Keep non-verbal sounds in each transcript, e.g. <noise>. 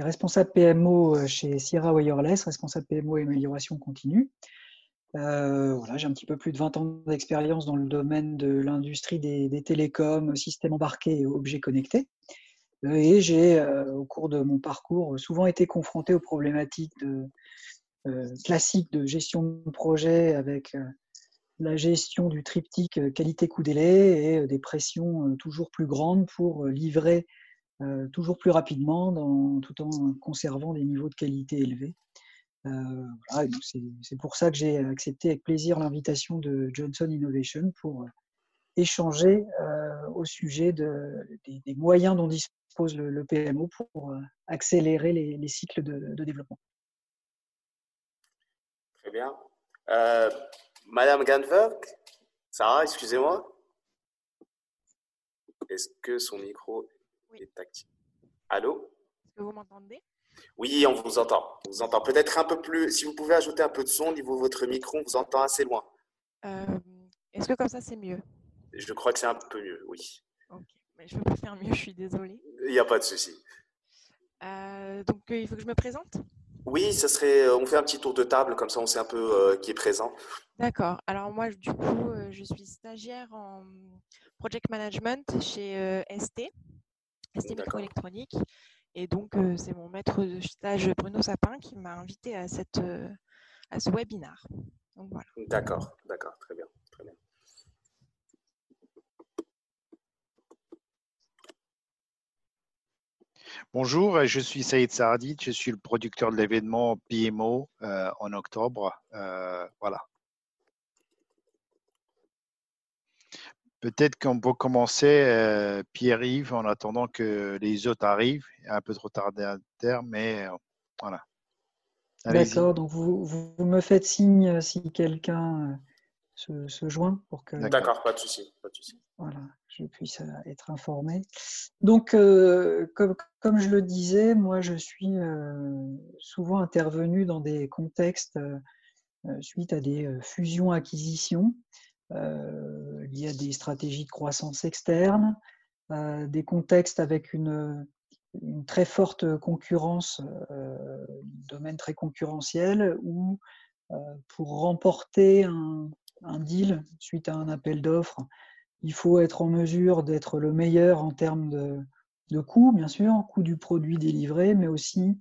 j'étais responsable PMO chez Sierra Wireless, responsable PMO et amélioration continue. voilà, j'ai un petit peu plus de 20 ans d'expérience dans le domaine de l'industrie des, télécoms, systèmes embarqués et objets connectés. Et j'ai, au cours de mon parcours, souvent été confronté aux problématiques classiques de gestion de projet avec la gestion du triptyque euh, qualité-coût-délai et euh, des pressions euh, toujours plus grandes pour livrer toujours plus rapidement tout en conservant des niveaux de qualité élevés. c'est pour ça que j'ai accepté avec plaisir l'invitation de Johnson Innovation pour échanger au sujet des, moyens dont dispose le, PMO pour accélérer les, cycles de, développement. Très bien. Madame Ganverk Sarah, excusez-moi. Est-ce que son micro actif Allô? Est-ce que vous m'entendez? Oui, on vous entend. On vous entend. Peut-être un peu plus. Si vous pouvez ajouter un peu de son au niveau de votre micro, on vous entend assez loin. Euh, est-ce que comme ça, c'est mieux? Je crois que c'est un peu mieux, oui. Ok, mais je ne peux pas faire mieux, je suis désolée. Il n'y a pas de souci. Euh, donc, euh, il faut que je me présente? Oui, ça serait. On fait un petit tour de table, comme ça on sait un peu qui est présent. D'accord. Alors moi, du coup, je suis stagiaire en project management chez ST, ST Microélectronique. Et donc, c'est mon maître de stage Bruno Sapin qui m'a invité à, cette, à ce webinar. voilà. D'accord, d'accord, très bien, très bien. Bonjour, je suis Saïd Saadid, je suis le producteur de l'événement PMO euh, en octobre. Euh, voilà. Peut-être qu'on peut commencer, euh, Pierre-Yves, en attendant que les autres arrivent. Un peu trop tardé à terme, mais voilà. D'accord, donc vous, vous, me faites signe si quelqu'un se, se, joint pour que. D'accord, pas de souci. Pas de souci. Voilà je puisse euh, être informé. Donc, euh, comme, comme, je le disais, moi, je suis euh, souvent intervenu dans des contextes suite à des fusions-acquisitions liées à des stratégies de croissance externe, des contextes avec une, très forte concurrence, un domaine très concurrentiel, où pour remporter un, deal suite à un appel d'offres, il faut être en mesure d'être le meilleur en termes de, coût, bien sûr, coût du produit délivré, mais aussi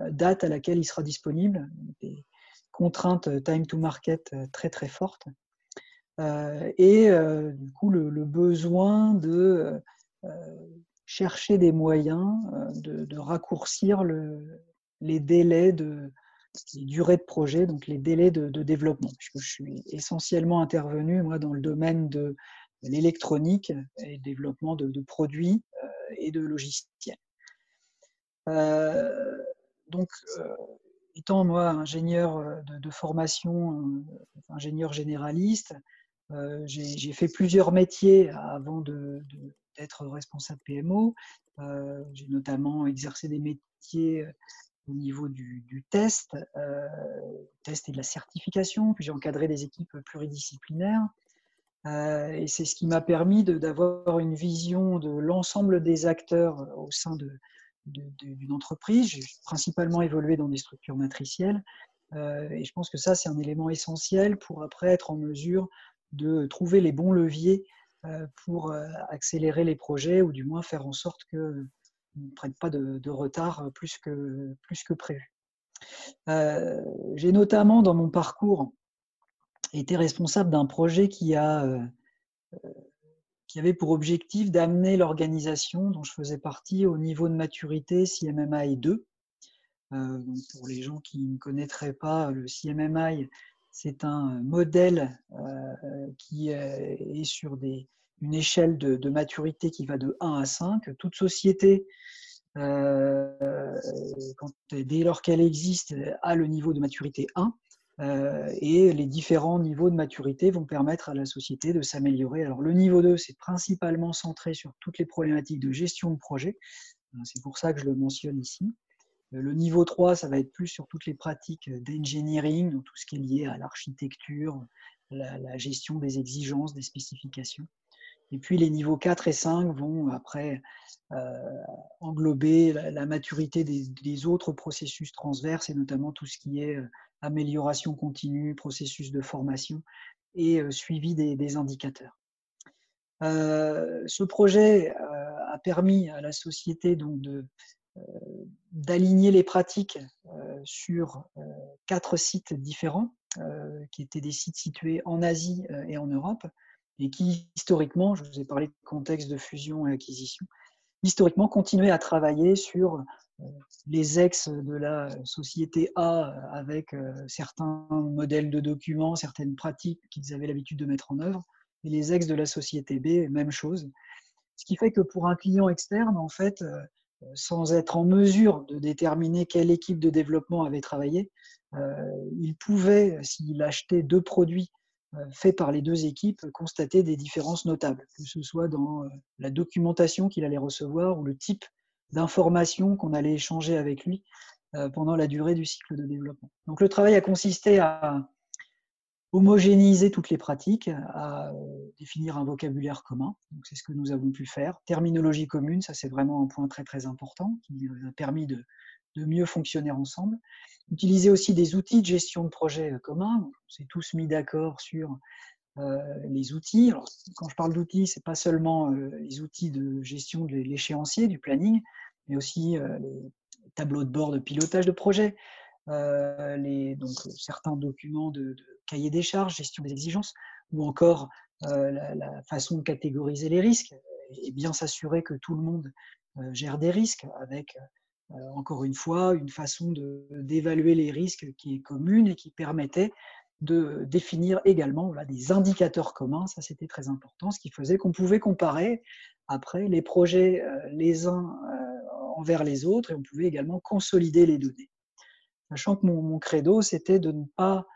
euh, date à laquelle il sera disponible, des contraintes euh, time to market euh, très très fortes. Et du coup, le, besoin de chercher des moyens de, raccourcir le, les délais de les durées de projet, donc les délais de, développement. Puisque je suis essentiellement intervenu moi dans le domaine de l'électronique et le développement de, produits euh, et de logiciels. Euh, donc, euh, étant moi ingénieur de, formation, ingénieur généraliste, j'ai fait plusieurs métiers avant d'être responsable PMO. j'ai notamment exercé des métiers au niveau du, test, test et de la certification, puis j'ai encadré des équipes pluridisciplinaires. Euh, et c'est ce qui m'a permis d'avoir une vision de l'ensemble des acteurs euh, au sein d'une entreprise. J'ai principalement évolué dans des structures matricielles. Euh, et je pense que ça, c'est un élément essentiel pour après être en mesure de trouver les bons leviers pour accélérer les projets ou du moins faire en sorte qu'ils ne prennent pas de, retard plus que, plus que prévu. J'ai notamment dans mon parcours était responsable d'un projet qui, a, euh, euh, qui avait pour objectif d'amener l'organisation dont je faisais partie au niveau de maturité CMMI 2. Euh, pour les gens qui ne connaîtraient pas, le CMMI, c'est un modèle qui est sur une échelle de, maturité qui va de 1 à 5. Toute société, dès lors qu'elle existe, a le niveau de maturité 1. Euh, et les différents niveaux de maturité vont permettre à la société de s'améliorer. Alors le niveau 2, c'est principalement centré sur toutes les problématiques de gestion de projet. Euh, c'est pour ça que je le mentionne ici. Euh, le niveau 3, ça va être plus sur toutes les pratiques d'engineering, donc tout ce qui est lié à l'architecture, la, gestion des exigences, des spécifications. Et puis les niveaux 4 et 5 vont après englober la, maturité des, autres processus transverses et notamment tout ce qui est amélioration continue, processus de formation et suivi des, indicateurs. ce projet a permis à la société donc de d'aligner les pratiques sur quatre sites différents, qui étaient des sites situés en Asie et en Europe, et qui historiquement, je vous ai parlé de contexte de fusion et acquisition, historiquement continuaient à travailler sur les ex de la société A avec certains modèles de documents, certaines pratiques qu'ils avaient l'habitude de mettre en œuvre, et les ex de la société B, même chose. Ce qui fait que pour un client externe, en fait, sans être en mesure de déterminer quelle équipe de développement avait travaillé, euh, il pouvait, s'il achetait deux produits euh, faits par les deux équipes, constater des différences notables, que ce soit dans euh, la documentation qu'il allait recevoir ou le type d'informations qu'on allait échanger avec lui pendant la durée du cycle de développement. Donc le travail a consisté à homogénéiser toutes les pratiques, à euh, définir un vocabulaire commun. c'est ce que nous avons pu faire. Terminologie commune, ça c'est vraiment un point très très important qui nous a permis de, mieux fonctionner ensemble. Utiliser aussi des outils de gestion de projet euh, communs. On s'est tous mis d'accord sur euh, les outils. quand je parle d'outils, c'est pas seulement les outils de gestion de l'échéancier, du planning, mais aussi les tableaux de bord de pilotage de projet, les, donc, certains documents de cahier des charges, gestion des exigences, ou encore euh, la, façon de catégoriser les risques et bien s'assurer que tout le monde euh, gère des risques avec, euh, encore une fois, une façon d'évaluer les risques qui est commune et qui permettait de définir également des indicateurs communs, ça c'était très important, ce qui faisait qu'on pouvait comparer après les projets les uns envers les autres et on pouvait également consolider les données. Sachant que mon credo, c'était de ne pas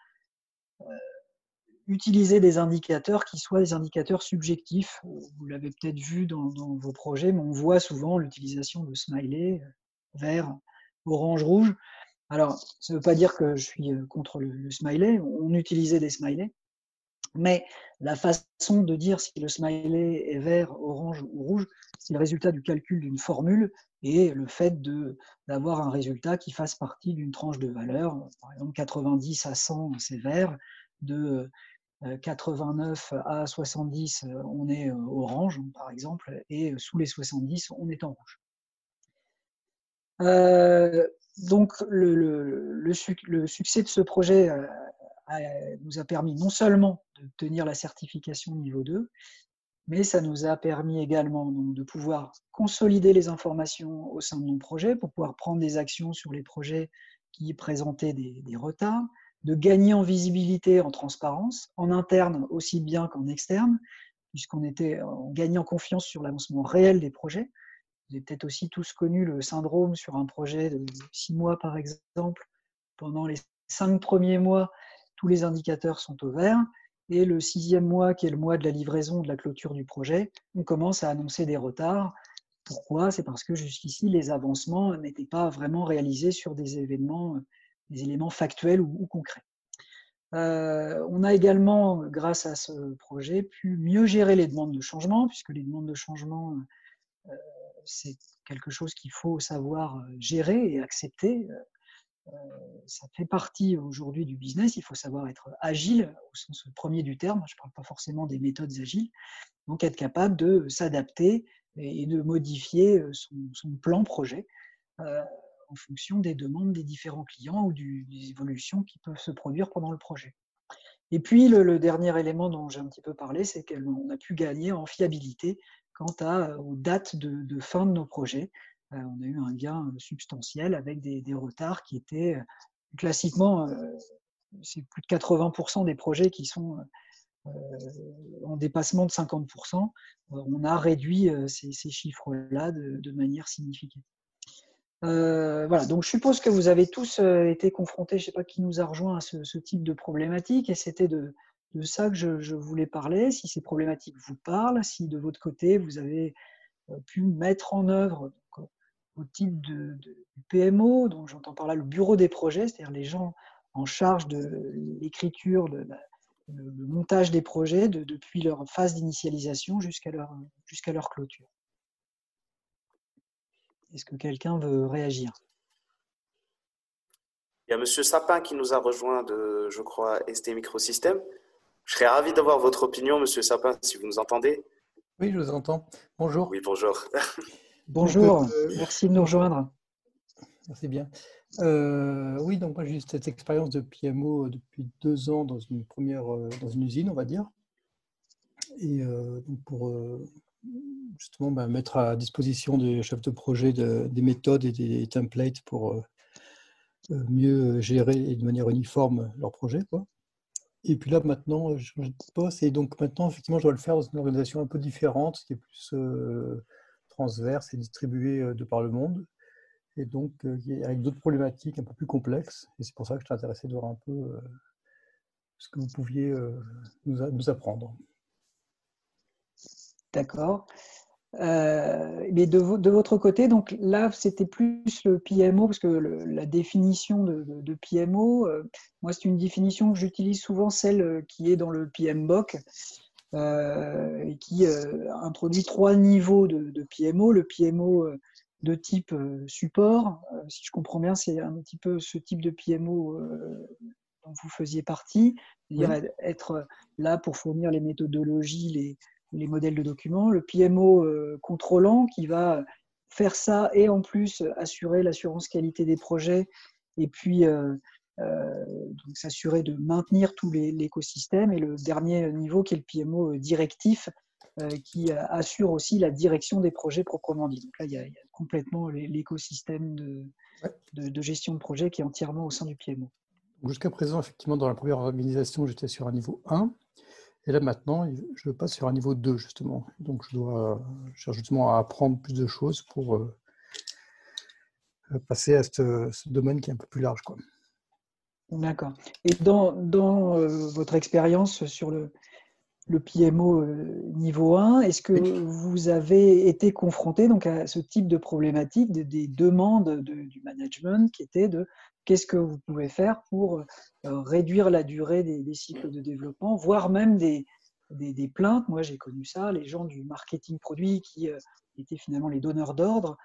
utiliser des indicateurs qui soient des indicateurs subjectifs. Vous l'avez peut-être vu dans, vos projets, mais on voit souvent l'utilisation de smiley, euh, vert, orange, rouge. Alors, ça ne veut pas dire que je suis euh, contre le, smiley, on utilisait des smileys, mais la façon de dire si le smiley est vert, orange ou rouge, c'est le résultat du calcul d'une formule et le fait d'avoir un résultat qui fasse partie d'une tranche de valeur. Par exemple, 90 à 100, c'est vert, de 89 euh, à 70, euh, on est euh, orange, par exemple, et sous les 70, on est en rouge. donc, le, succès de ce projet nous a permis non seulement d'obtenir la certification niveau 2, mais ça nous a permis également de pouvoir consolider les informations au sein de nos projets pour pouvoir prendre des actions sur les projets qui présentaient des retards, de gagner en visibilité, en transparence, en interne aussi bien qu'en externe, puisqu'on était en gagnant confiance sur l'avancement réel des projets. Vous avez peut-être aussi tous connu le syndrome sur un projet de six mois, par exemple. Pendant les cinq premiers mois, tous les indicateurs sont au vert. Et le sixième mois, qui est le mois de la livraison, de la clôture du projet, on commence à annoncer des retards. Pourquoi? C'est parce que jusqu'ici, les avancements n'étaient pas vraiment réalisés sur des événements des éléments factuels ou, concrets. Euh, on a également, grâce à ce projet, pu mieux gérer les demandes de changement, puisque les demandes de changement, euh, c'est quelque chose qu'il faut savoir euh, gérer et accepter. ça fait partie aujourd'hui du business, il faut savoir être agile au sens premier du terme, je ne parle pas forcément des méthodes agiles, donc être capable de s'adapter et de modifier son, plan projet en fonction des demandes des différents clients ou des évolutions qui peuvent se produire pendant le projet. Et puis, le, dernier élément dont j'ai un petit peu parlé, c'est qu'on a pu gagner en fiabilité quant à, euh, aux dates de, fin de nos projets. Euh, on a eu un gain euh, substantiel avec des, retards qui étaient classiquement, c'est plus de 80% des projets qui sont en dépassement de 50%. on a réduit ces, chiffres-là de manière significative. Euh, voilà, donc je suppose que vous avez tous euh, été confrontés, je ne sais pas qui nous a rejoint à ce, type de problématique, et c'était de, ça que je, voulais parler. Si ces problématiques vous parlent, si de votre côté vous avez euh, pu mettre en œuvre au type de, PMO, donc j'entends par là le bureau des projets, c'est-à-dire les gens en charge de l'écriture, de, le montage des projets depuis leur phase d'initialisation jusqu'à leur, jusqu'à leur clôture. Est-ce que quelqu'un veut réagir? Il y a Monsieur Sapin qui nous a rejoint de, je crois, ST Microsystem. Je serais ravi d'avoir votre opinion, Monsieur Sapin, si vous nous entendez. Oui, je vous entends. Bonjour. Oui, bonjour. <laughs> Bonjour, euh, merci de nous rejoindre. Merci bien. Euh, oui, donc moi j'ai eu cette expérience de PMO depuis deux ans dans une première euh, dans une usine, on va dire. Et donc pour justement bah, mettre à disposition des chefs de projet des méthodes et des templates pour mieux gérer et de manière uniforme leur projet. Quoi. Et puis là, maintenant, je change de poste. Et donc maintenant, effectivement, je dois le faire dans une organisation un peu différente, qui est plus transverse et distribuée de par le monde. Et donc, avec d'autres problématiques un peu plus complexes. Et c'est pour ça que je intéressé de voir un peu ce que vous pouviez nous apprendre. D'accord. Euh, mais de, votre côté, donc là, c'était plus le PMO, parce que la définition de, PMO, euh, moi, c'est une définition que j'utilise souvent, celle euh, qui est dans le PMBOK, et qui introduit trois niveaux de, PMO. Le PMO de type support, si je comprends bien, c'est un petit peu ce type de PMO dont vous faisiez partie, c'est-à-dire être là pour fournir les méthodologies, les les modèles de documents, le PMO euh, contrôlant qui va faire ça et en plus assurer l'assurance qualité des projets et puis euh, euh, s'assurer de maintenir tout l'écosystème. Et le dernier niveau qui est le PMO directif qui assure aussi la direction des projets proprement dit. Donc là, il y a, complètement l'écosystème de, de, gestion de projet qui est entièrement au sein du PMO. Jusqu'à présent, effectivement, dans la première organisation, j'étais sur un niveau 1. Et là maintenant, je passe sur un niveau 2 justement. Donc je dois chercher justement à apprendre plus de choses pour euh, passer à ce, domaine qui est un peu plus large. D'accord. Et dans, dans euh, votre expérience sur le, le PMO euh, niveau 1, est-ce que vous avez été confronté donc, à ce type de problématique, des demandes du management qui étaient de qu'est-ce que vous pouvez faire pour euh, réduire la durée des, cycles de développement, voire même des, des, plaintes? Moi, j'ai connu ça, les gens du marketing produit qui euh, étaient finalement les donneurs d'ordre,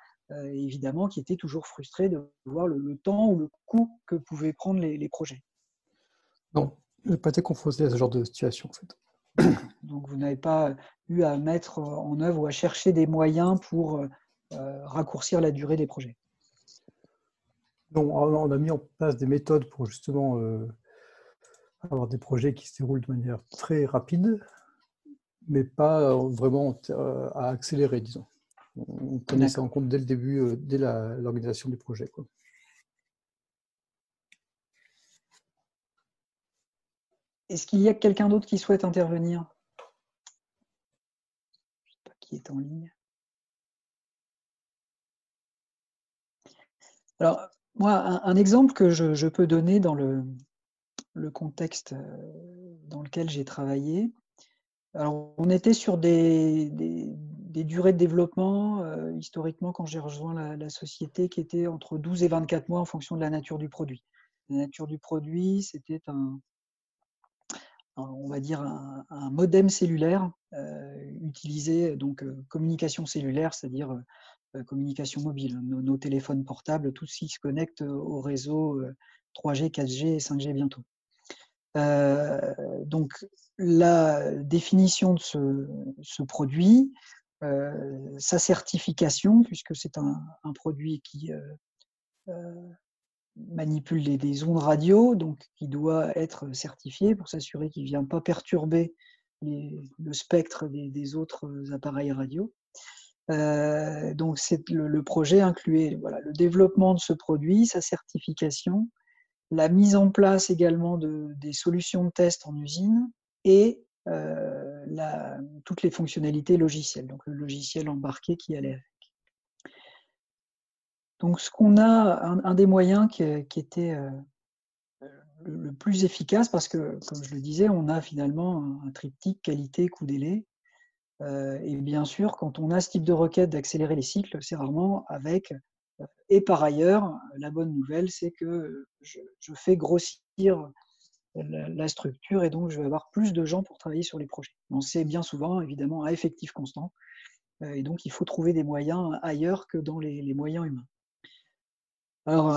évidemment, qui étaient toujours frustrés de voir le, temps ou le coût que pouvaient prendre les, les projets. Non, je n'ai pas été confronté à ce genre de situation, en fait. Donc vous n'avez pas eu à mettre en œuvre ou à chercher des moyens pour euh, raccourcir la durée des projets. Non, on a mis en place des méthodes pour justement euh, avoir des projets qui se déroulent de manière très rapide, mais pas vraiment euh, à accélérer, disons. On prenait ça en compte dès le début, dès l'organisation du projet. Quoi. Est-ce qu'il y a quelqu'un d'autre qui souhaite intervenir? Je ne sais pas qui est en ligne. Alors, moi, un, exemple que je, peux donner dans le, contexte euh, dans lequel j'ai travaillé. Alors, on était sur des, durées de développement, euh, historiquement, quand j'ai rejoint la, la, société, qui étaient entre 12 et 24 mois en fonction de la nature du produit. La nature du produit, c'était un, on va dire, un, modem cellulaire euh, utilisé, donc euh, communication cellulaire, c'est-à-dire euh, communication mobile, nos, téléphones portables, tout ce qui se connecte au réseau 3G, 4G et 5G bientôt. donc, la définition de ce, produit, sa certification, puisque c'est un, produit qui manipule les, ondes radio, donc qui doit être certifié pour s'assurer qu'il ne vient pas perturber le spectre des, autres appareils radio. Euh, donc le, le, projet incluait voilà, le développement de ce produit, sa certification, la mise en place également de, des solutions de test en usine et euh, toutes les fonctionnalités logicielles, donc le logiciel embarqué qui allait donc, ce qu'on a, un, des moyens qui, était euh, le, plus efficace, parce que, comme je le disais, on a finalement un, triptyque qualité, coût, délai. Euh, et bien sûr, quand on a ce type de requête d'accélérer les cycles, c'est rarement avec. Euh, et par ailleurs, la bonne nouvelle, c'est que je, fais grossir la, structure et donc je vais avoir plus de gens pour travailler sur les projets. On sait bien souvent, évidemment, à effectif constant, et donc il faut trouver des moyens ailleurs que dans les, moyens humains. Alors,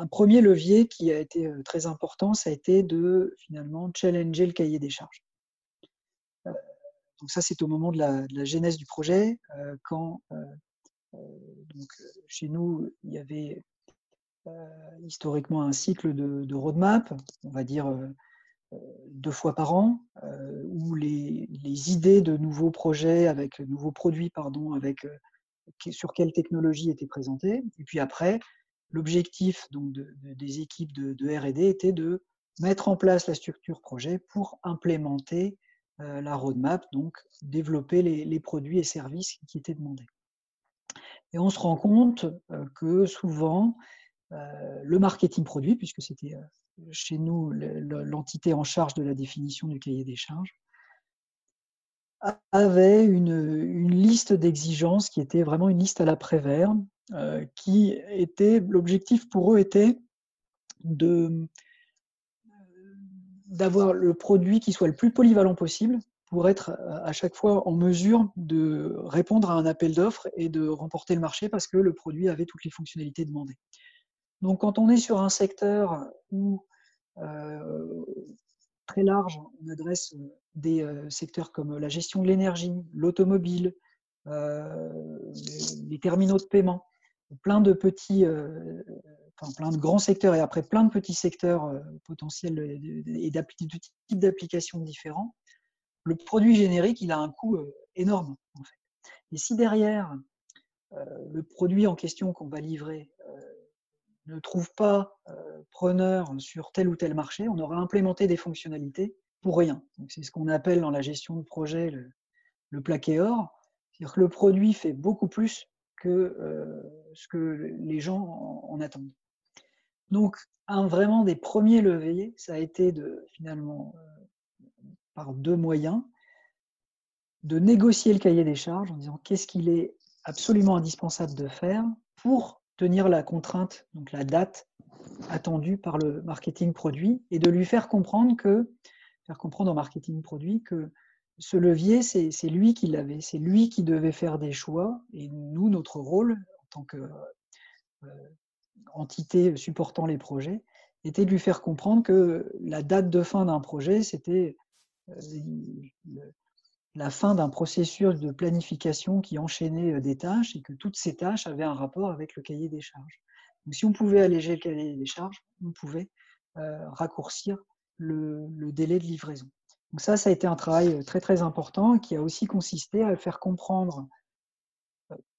un premier levier qui a été très important, ça a été de finalement challenger le cahier des charges. Donc ça, c'est au moment de la, genèse du projet, quand chez nous, il y avait historiquement un cycle de, roadmap, on va dire deux fois par an, où les, idées de nouveaux projets avec nouveaux produits, pardon, avec sur quelle technologie étaient présentées. Et puis après, l'objectif donc des équipes de, R&D était de mettre en place la structure projet pour implémenter la roadmap, donc développer les, produits et services qui étaient demandés. Et on se rend compte que souvent, le marketing produit, puisque c'était chez nous l'entité en charge de la définition du cahier des charges, avait une, liste d'exigences qui était vraiment une liste à l'après-vert, qui était l'objectif pour eux était de d'avoir le produit qui soit le plus polyvalent possible pour être à chaque fois en mesure de répondre à un appel d'offres et de remporter le marché parce que le produit avait toutes les fonctionnalités demandées. Donc quand on est sur un secteur où euh, très large, on adresse des secteurs comme la gestion de l'énergie, l'automobile, les terminaux de paiement, plein de petits, enfin, plein de grands secteurs et après plein de petits secteurs potentiels et de types d'applications différents, le produit générique, il a un coût énorme. Et si derrière, le produit en question qu'on va livrer ne trouve pas preneur sur tel ou tel marché, on aura implémenté des fonctionnalités pour rien. C'est ce qu'on appelle dans la gestion de projet le, le plaqué or. C'est-à-dire que le produit fait beaucoup plus que ce que les gens en, attendent. Donc, un vraiment des premiers leviers, ça a été de finalement par deux moyens, de négocier le cahier des charges en disant qu'est-ce qu'il est absolument indispensable de faire pour tenir la contrainte, donc la date attendue par le marketing produit, et de lui faire comprendre que, faire comprendre au marketing produit que ce levier, c'est lui qui l'avait, c'est lui qui devait faire des choix, et nous, notre rôle en tant qu'entité euh, supportant les projets, était de lui faire comprendre que la date de fin d'un projet, c'était la fin d'un processus de planification qui enchaînait euh, des tâches et que toutes ces tâches avaient un rapport avec le cahier des charges. Donc, si on pouvait alléger le cahier des charges, on pouvait euh, raccourcir le, délai de livraison. Donc ça, ça a été un travail euh, très très important qui a aussi consisté à faire comprendre,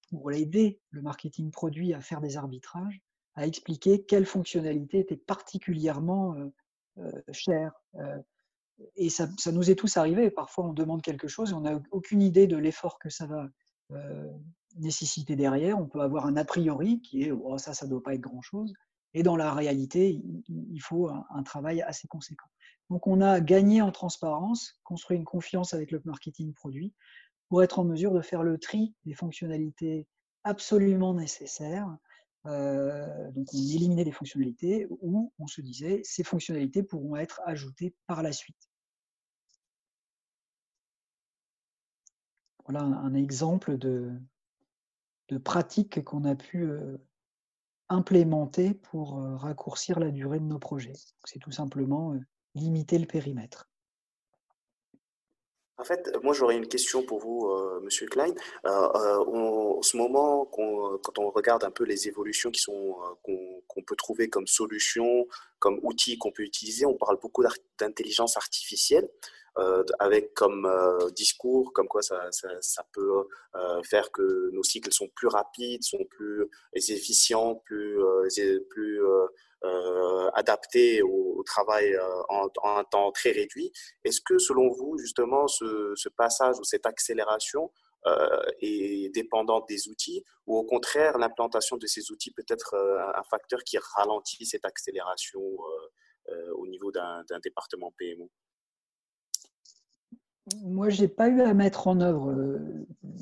pour aider le marketing produit à faire des arbitrages, à expliquer quelles fonctionnalités étaient particulièrement chères, et ça, nous est tous arrivé. Parfois, on demande quelque chose et on n'a aucune idée de l'effort que ça va euh, nécessiter derrière. On peut avoir un a priori qui est oh, ça, ça ne doit pas être grand-chose. Et dans la réalité, il, faut un, travail assez conséquent. Donc, on a gagné en transparence, construit une confiance avec le marketing produit pour être en mesure de faire le tri des fonctionnalités absolument nécessaires euh, donc on éliminait les fonctionnalités ou on se disait ces fonctionnalités pourront être ajoutées par la suite. Voilà un, exemple de, pratique qu'on a pu euh, implémenter pour euh, raccourcir la durée de nos projets. C'est tout simplement limiter le périmètre. En fait, moi j'aurais une question pour vous, euh, Monsieur Klein. Euh, euh, en ce moment, quand on regarde un peu les évolutions qui sont qu'on peut trouver comme solutions, comme outils qu'on peut utiliser, on parle beaucoup d'intelligence artificielle. Avec comme discours, comme quoi ça, peut faire que nos cycles sont plus rapides, sont plus efficients, plus, plus euh, adapté au, travail euh, en, un temps très réduit. Est-ce que selon vous, justement, ce, passage ou cette accélération euh, est dépendante des outils ou au contraire, l'implantation de ces outils peut être un facteur qui ralentit cette accélération au niveau d'un département PMO moi, je n'ai pas eu à mettre en œuvre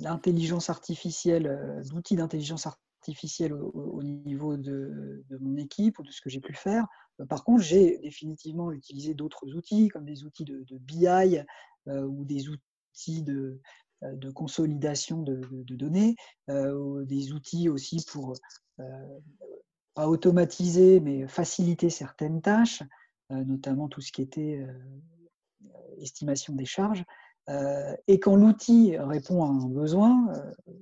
l'intelligence artificielle, d'outils d'intelligence artificielle au, niveau de, mon équipe ou de ce que j'ai pu faire. Euh, par contre, j'ai définitivement utilisé d'autres outils, comme des outils de, BI euh, ou des outils de, de consolidation de, données, des outils aussi pour pas automatiser, mais faciliter certaines tâches, notamment tout ce qui était estimation des charges. et quand l'outil répond à un besoin,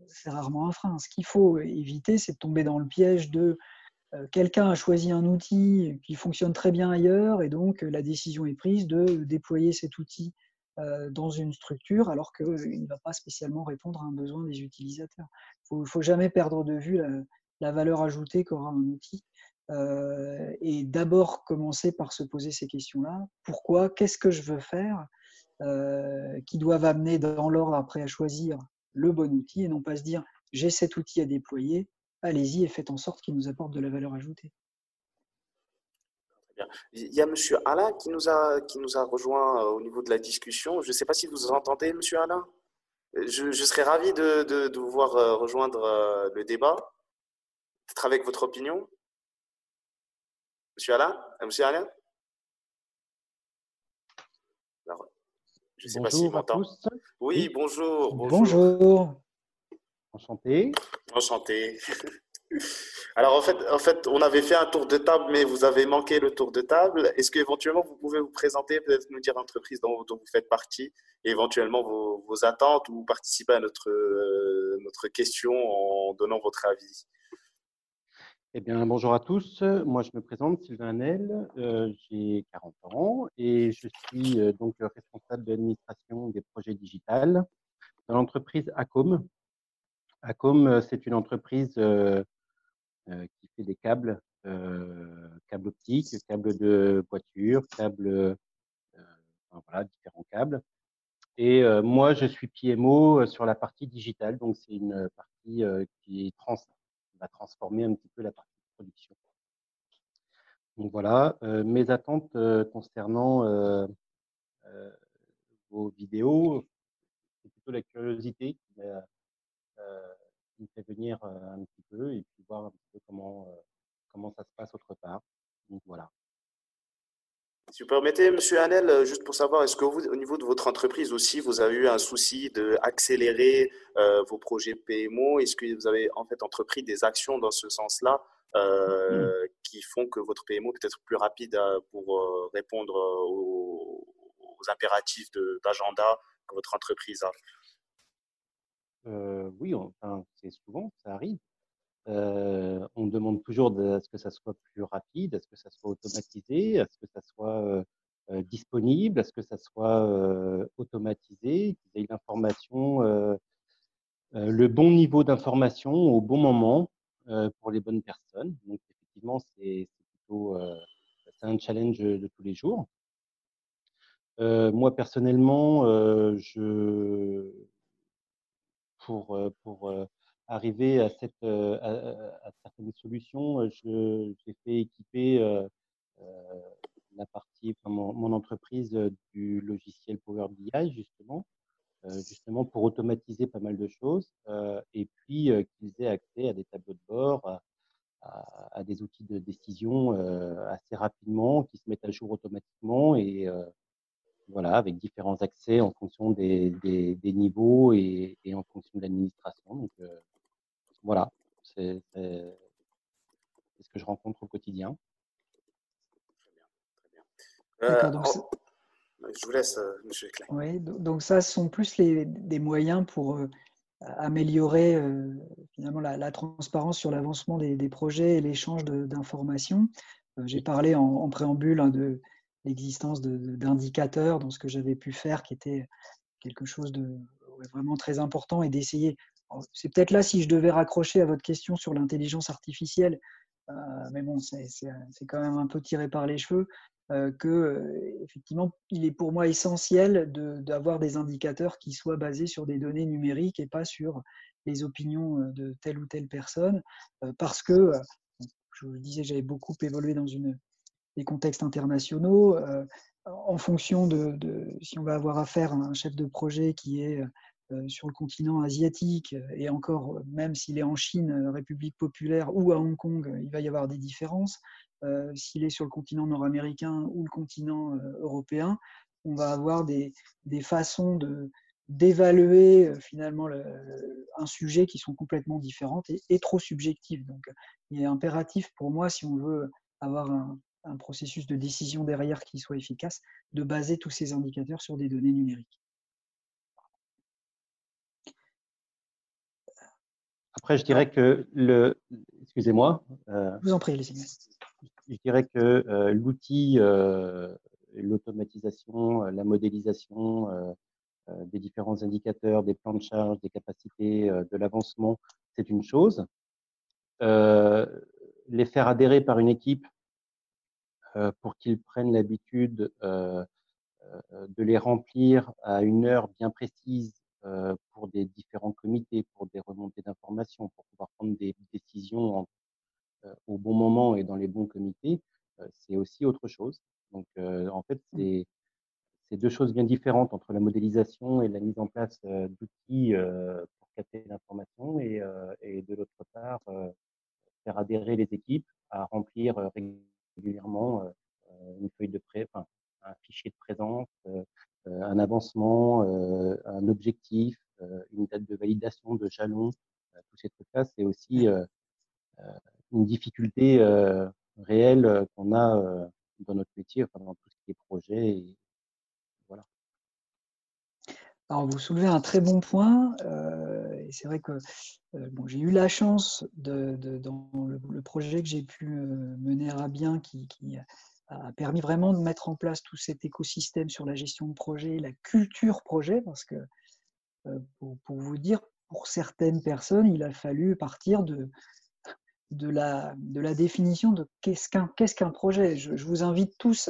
c'est rarement un frein. Ce qu'il faut éviter, c'est de tomber dans le piège de quelqu'un a choisi un outil qui fonctionne très bien ailleurs et donc la décision est prise de déployer cet outil dans une structure alors qu'il ne va pas spécialement répondre à un besoin des utilisateurs. Il ne faut, jamais perdre de vue la, valeur ajoutée qu'aura un outil et d'abord commencer par se poser ces questions-là. Pourquoi? Qu'est-ce que je veux faire? Qui doivent amener dans l'ordre après à choisir le bon outil et non pas se dire j'ai cet outil à déployer, allez-y et faites en sorte qu'il nous apporte de la valeur ajoutée. Il y a M. Alain qui nous a, qui nous a rejoint euh, au niveau de la discussion. Je ne sais pas si vous entendez, M. Alain. Je, serais ravi de, de, vous voir euh, rejoindre euh, le débat, peut-être avec votre opinion. Monsieur Alain? Monsieur Alain? Je ne sais pas s'il m'entend. Oui, bonjour, bonjour. Bonjour. Enchanté. Enchanté. <laughs> Alors en fait, en fait, on avait fait un tour de table, mais vous avez manqué le tour de table. Est-ce qu'éventuellement vous pouvez vous présenter, peut-être nous dire l'entreprise dont, vous faites partie, et éventuellement vos, attentes ou participer à notre, euh, notre question en donnant votre avis? Eh bien, bonjour à tous. Moi, je me présente, Sylvain Nel. Euh, j'ai 40 ans et je suis euh, donc responsable de l'administration des projets digitales dans l'entreprise ACOM. ACOM, c'est une entreprise euh, qui fait des câbles, euh, câbles optiques, câbles de voiture, câbles, euh, voilà, différents câbles. Et moi, je suis PMO sur la partie digitale, donc c'est une partie qui trans va transformer un petit peu la partie de production. Donc voilà, mes attentes concernant vos vidéos, c'est plutôt la curiosité qui me fait venir un petit peu et puis voir un petit peu comment, comment ça se passe autre part. Donc voilà. Si vous permettez, Monsieur Hanel, juste pour savoir, est-ce que vous, au niveau de votre entreprise aussi, vous avez eu un souci d'accélérer euh, vos projets PMO Est-ce que vous avez en fait entrepris des actions dans ce sens-là euh, mmh. qui font que votre PMO peut être plus rapide pour répondre aux, aux impératifs d'agenda que votre entreprise a? Euh, oui, enfin, c'est souvent, ça arrive. Euh, on demande toujours à ce que ça soit plus rapide, à ce que ça soit automatisé, à ce que ça soit euh, disponible, à ce que ça soit automatisé, qu'ils aient l'information, le bon niveau d'information au bon moment pour les bonnes personnes. Donc effectivement, c'est un challenge de tous les jours. moi personnellement, je pour, pour arriver à, cette, à, certaines solutions, j'ai fait équiper la partie, mon, entreprise du logiciel Power BI, justement, justement pour automatiser pas mal de choses, et puis qu'ils aient accès à des tableaux de bord, à, à, des outils de décision assez rapidement, qui se mettent à jour automatiquement et voilà, avec différents accès en fonction des, des, niveaux et, et, en fonction de l'administration. Donc euh, voilà, c'est ce que je rencontre au quotidien. Très bien, très bien. Euh, je vous laisse, euh, Monsieur Klein. Oui, donc ça ce sont plus les, des moyens pour améliorer finalement la, la, transparence sur l'avancement des, des, projets et l'échange d'informations. J'ai parlé en, en préambule hein, de l'existence d'indicateurs dans ce que j'avais pu faire qui était quelque chose de vraiment très important et d'essayer. C'est peut-être là si je devais raccrocher à votre question sur l'intelligence artificielle, euh, mais bon, c'est quand même un peu tiré par les cheveux, euh, que euh, effectivement, il est pour moi essentiel d'avoir des indicateurs qui soient basés sur des données numériques et pas sur les opinions de telle ou telle personne, parce que je vous le disais, j'avais beaucoup évolué dans une les contextes internationaux, euh, en fonction de, si on va avoir affaire à un chef de projet qui est euh, sur le continent asiatique, et encore, même s'il est en Chine, République populaire, ou à Hong Kong, il va y avoir des différences. Euh, s'il est sur le continent nord-américain ou le continent européen, on va avoir des, façons de, d'évaluer finalement un sujet qui sont complètement différentes et, trop subjectives. Donc, il est impératif pour moi, si on veut avoir un processus de décision derrière qui soit efficace, de baser tous ces indicateurs sur des données numériques. Après, je dirais que le. Excusez-moi. Euh, vous en prie, les Je dirais que euh, l'outil, euh, l'automatisation, la modélisation des différents indicateurs, des plans de charge, des capacités, de l'avancement, c'est une chose. les faire adhérer par une équipe pour qu'ils prennent l'habitude de les remplir à une heure bien précise pour des différents comités, pour des remontées d'informations, pour pouvoir prendre des décisions euh, au bon moment et dans les bons comités, euh, c'est aussi autre chose. Donc, en fait, mmh. c'est deux choses bien différentes entre la modélisation et la mise en place d'outils pour capter l'information et, et, de l'autre part, faire adhérer les équipes à remplir régulièrement une feuille de pré, enfin, un fichier de présence, euh, un avancement, euh, un objectif, euh, une date de validation de jalon, tous ces trucs-là, c'est aussi une difficulté réelle qu'on a dans notre métier, enfin, dans tout ce qui est projet. Et voilà. Alors, vous soulevez un très bon point. et c'est vrai que bon, j'ai eu la chance, de, dans le, projet que j'ai pu mener à bien, qui, qui, a permis vraiment de mettre en place tout cet écosystème sur la gestion de projet, la culture projet, parce que euh, pour, vous dire, pour certaines personnes, il a fallu partir de, de, la, de la définition de qu'est-ce qu'un projet. Je, vous invite tous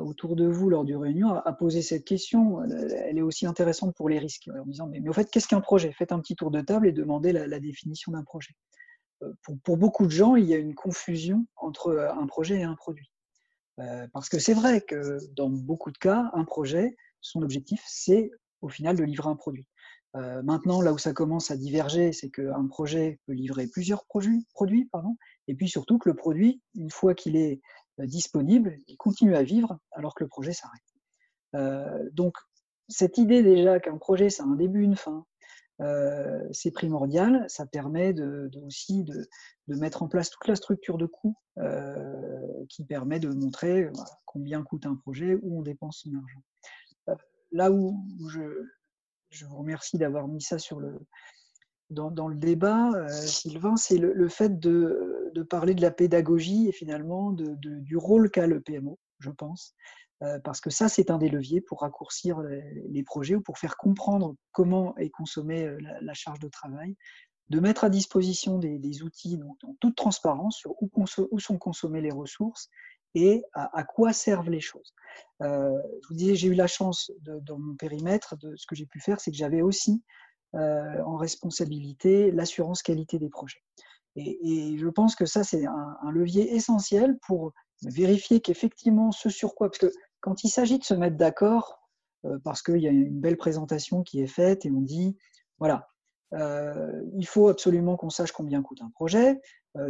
autour de vous lors du réunion à, poser cette question. Elle est aussi intéressante pour les risques, en disant mais, mais au fait, qu'est-ce qu'un projet? Faites un petit tour de table et demandez la, la définition d'un projet. Euh, pour, pour, beaucoup de gens, il y a une confusion entre un projet et un produit. Euh, parce que c'est vrai que dans beaucoup de cas, un projet, son objectif, c'est au final de livrer un produit. Euh, maintenant, là où ça commence à diverger, c'est qu'un projet peut livrer plusieurs produits, produits, pardon, et puis surtout que le produit, une fois qu'il est euh, disponible, il continue à vivre alors que le projet s'arrête. donc, cette idée déjà qu'un projet, c'est un début, une fin, c'est primordial. Ça permet de, aussi de, mettre en place toute la structure de coûts qui permet de montrer combien coûte un projet, où on dépense son argent. Là où je, vous remercie d'avoir mis ça sur le, dans, le débat, Sylvain, c'est le, fait de, parler de la pédagogie et finalement du rôle qu'a le PMO, je pense. Euh, parce que ça, c'est un des leviers pour raccourcir les projets ou pour faire comprendre comment est consommée euh, la charge de travail, de mettre à disposition des, outils en toute transparence sur où, sont consommées les ressources et à, quoi servent les choses. Euh, je vous disais, j'ai eu la chance dans mon périmètre de ce que j'ai pu faire, c'est que j'avais aussi en responsabilité l'assurance qualité des projets. Et, je pense que ça, c'est un, levier essentiel pour vérifier qu'effectivement ce sur quoi, parce que quand il s'agit de se mettre d'accord, euh, parce qu'il y a une belle présentation qui est faite et on dit, voilà, euh, il faut absolument qu'on sache combien coûte un projet,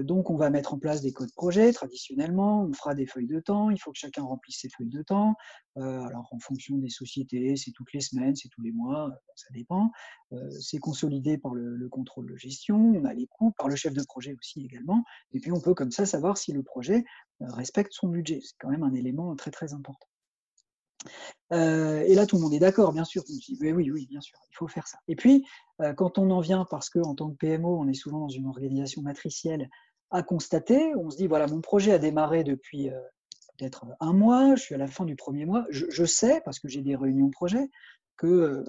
donc on va mettre en place des codes projet traditionnellement, on fera des feuilles de temps, il faut que chacun remplisse ses feuilles de temps, alors en fonction des sociétés, c'est toutes les semaines, c'est tous les mois, ça dépend, c'est consolidé par le, le, contrôle de gestion, on a les coûts par le chef de projet aussi également, et puis on peut comme ça savoir si le projet respecte son budget, c'est quand même un élément très très important. Euh, et là, tout le monde est d'accord, bien sûr. oui, oui, bien sûr, il faut faire ça. Et puis, euh, quand on en vient, parce qu'en tant que PMO, on est souvent dans une organisation matricielle, à constater, on se dit, voilà, mon projet a démarré depuis euh, peut-être un mois, je suis à la fin du premier mois, je, sais, parce que j'ai des réunions projet, que,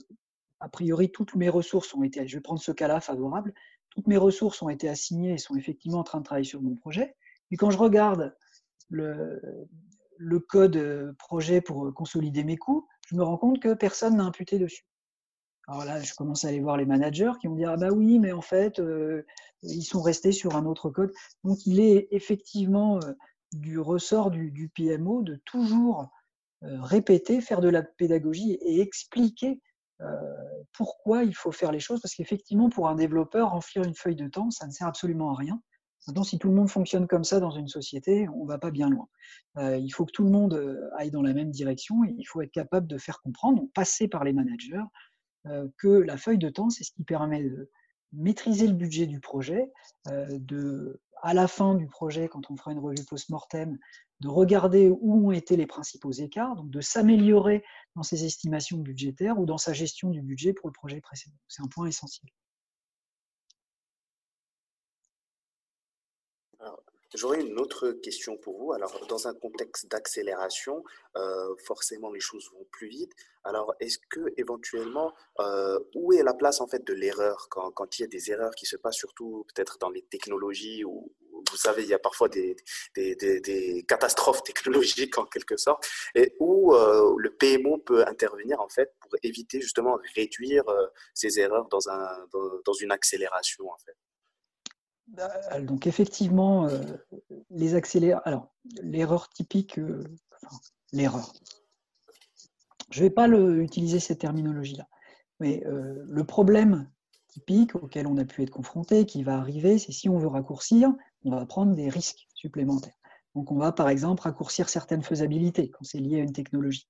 a priori, toutes mes ressources ont été, je vais prendre ce cas-là favorable, toutes mes ressources ont été assignées et sont effectivement en train de travailler sur mon projet. Et quand je regarde le, le code euh, projet pour euh, consolider mes coûts, je me rends compte que personne n'a imputé dessus. Alors là, je commence à aller voir les managers qui vont dire ah bah oui, mais en fait, euh, ils sont restés sur un autre code. Donc il est effectivement du ressort du, PMO de toujours répéter, faire de la pédagogie et expliquer pourquoi il faut faire les choses, parce qu'effectivement, pour un développeur, remplir une feuille de temps, ça ne sert absolument à rien. Maintenant, si tout le monde fonctionne comme ça dans une société, on ne va pas bien loin. Euh, il faut que tout le monde euh, aille dans la même direction et il faut être capable de faire comprendre, passer par les managers, que la feuille de temps, c'est ce qui permet de maîtriser le budget du projet, de, à la fin du projet, quand on fera une revue post-mortem, de regarder où ont été les principaux écarts, donc de s'améliorer dans ses estimations budgétaires ou dans sa gestion du budget pour le projet précédent. C'est un point essentiel. J'aurais une autre question pour vous. Alors, dans un contexte d'accélération, euh, forcément les choses vont plus vite. Alors, est-ce que éventuellement, euh, où est la place en fait de l'erreur quand, il y a des erreurs qui se passent, surtout peut-être dans les technologies où, vous savez, il y a parfois des, catastrophes technologiques en quelque sorte, et où euh, le PMO peut intervenir en fait pour éviter justement réduire ces erreurs dans, un, dans une accélération en fait? Bah, donc effectivement, euh, les accélérateurs. Alors, l'erreur typique, euh, l'erreur. Je ne vais pas utiliser cette terminologie-là. Mais euh, le problème typique auquel on a pu être confronté, qui va arriver, c'est si on veut raccourcir, on va prendre des risques supplémentaires. Donc on va par exemple raccourcir certaines faisabilités quand c'est lié à une technologie.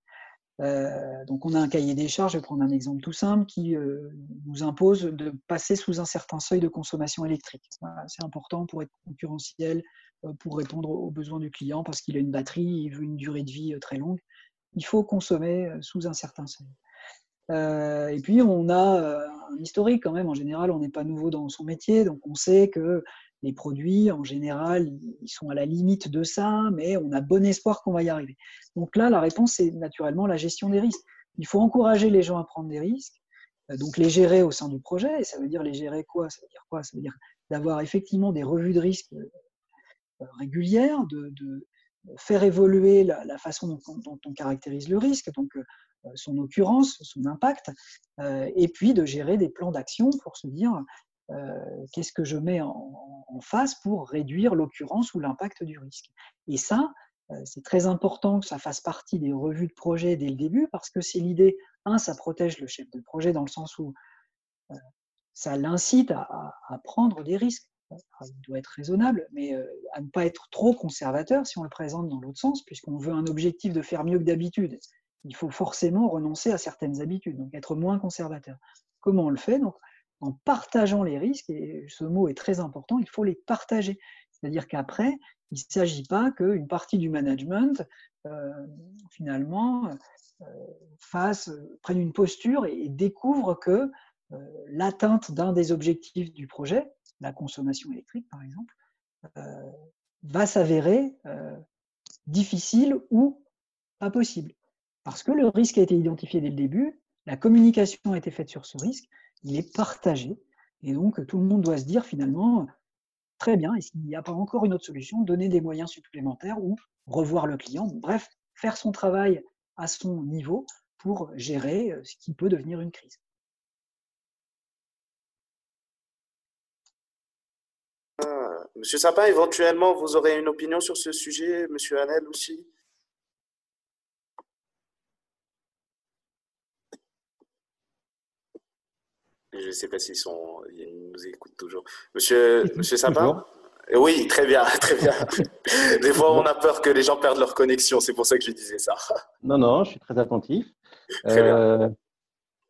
Euh, donc on a un cahier des charges, je vais prendre un exemple tout simple, qui euh, nous impose de passer sous un certain seuil de consommation électrique. c'est important pour être concurrentiel, euh, pour répondre aux besoins du client, parce qu'il a une batterie, il veut une durée de vie très longue. Il faut consommer sous un certain seuil. et puis on a un historique quand même, en général on n'est pas nouveau dans son métier, donc on sait que les produits, en général, ils sont à la limite de ça, mais on a bon espoir qu'on va y arriver. Donc là, la réponse, c'est naturellement la gestion des risques. Il faut encourager les gens à prendre des risques, euh, donc les gérer au sein du projet. Et ça veut dire les gérer quoi? Ça veut dire quoi? Ça veut dire d'avoir effectivement des revues de risques euh, régulières, de, faire évoluer la, façon dont, on caractérise le risque, donc euh, son occurrence, son impact, et puis de gérer des plans d'action pour se dire euh, qu'est-ce que je mets en, face pour réduire l'occurrence ou l'impact du risque. Et ça, euh, c'est très important que ça fasse partie des revues de projet dès le début parce que c'est l'idée, un, ça protège le chef de projet dans le sens où euh, ça l'incite à, prendre des risques. il doit être raisonnable, mais à ne pas être trop conservateur si on le présente dans l'autre sens, puisqu'on veut un objectif de faire mieux que d'habitude. Il faut forcément renoncer à certaines habitudes, donc être moins conservateur. Comment on le fait en partageant les risques, et ce mot est très important, il faut les partager. C'est-à-dire qu'après, il ne s'agit pas qu'une partie du management, euh, finalement, euh, prenne une posture et, découvre que euh, l'atteinte d'un des objectifs du projet, la consommation électrique par exemple, va s'avérer difficile ou pas possible. Parce que le risque a été identifié dès le début, la communication a été faite sur ce risque, il est partagé. Et donc, tout le monde doit se dire finalement, très bien, est-ce qu'il n'y a pas encore une autre solution Donner des moyens supplémentaires ou revoir le client. Bref, faire son travail à son niveau pour gérer euh, ce qui peut devenir une crise. Ah, Monsieur Sapin, éventuellement, vous aurez une opinion sur ce sujet, Monsieur Hanel aussi? Je ne sais pas s'ils sont, ils nous écoutent toujours. Monsieur, Monsieur Sapin Oui, très bien, <laughs> très bien. Des fois, on a peur que les gens perdent leur connexion. C'est pour ça que je disais ça. <laughs> Non, non, je suis très attentif. Très bien. Euh,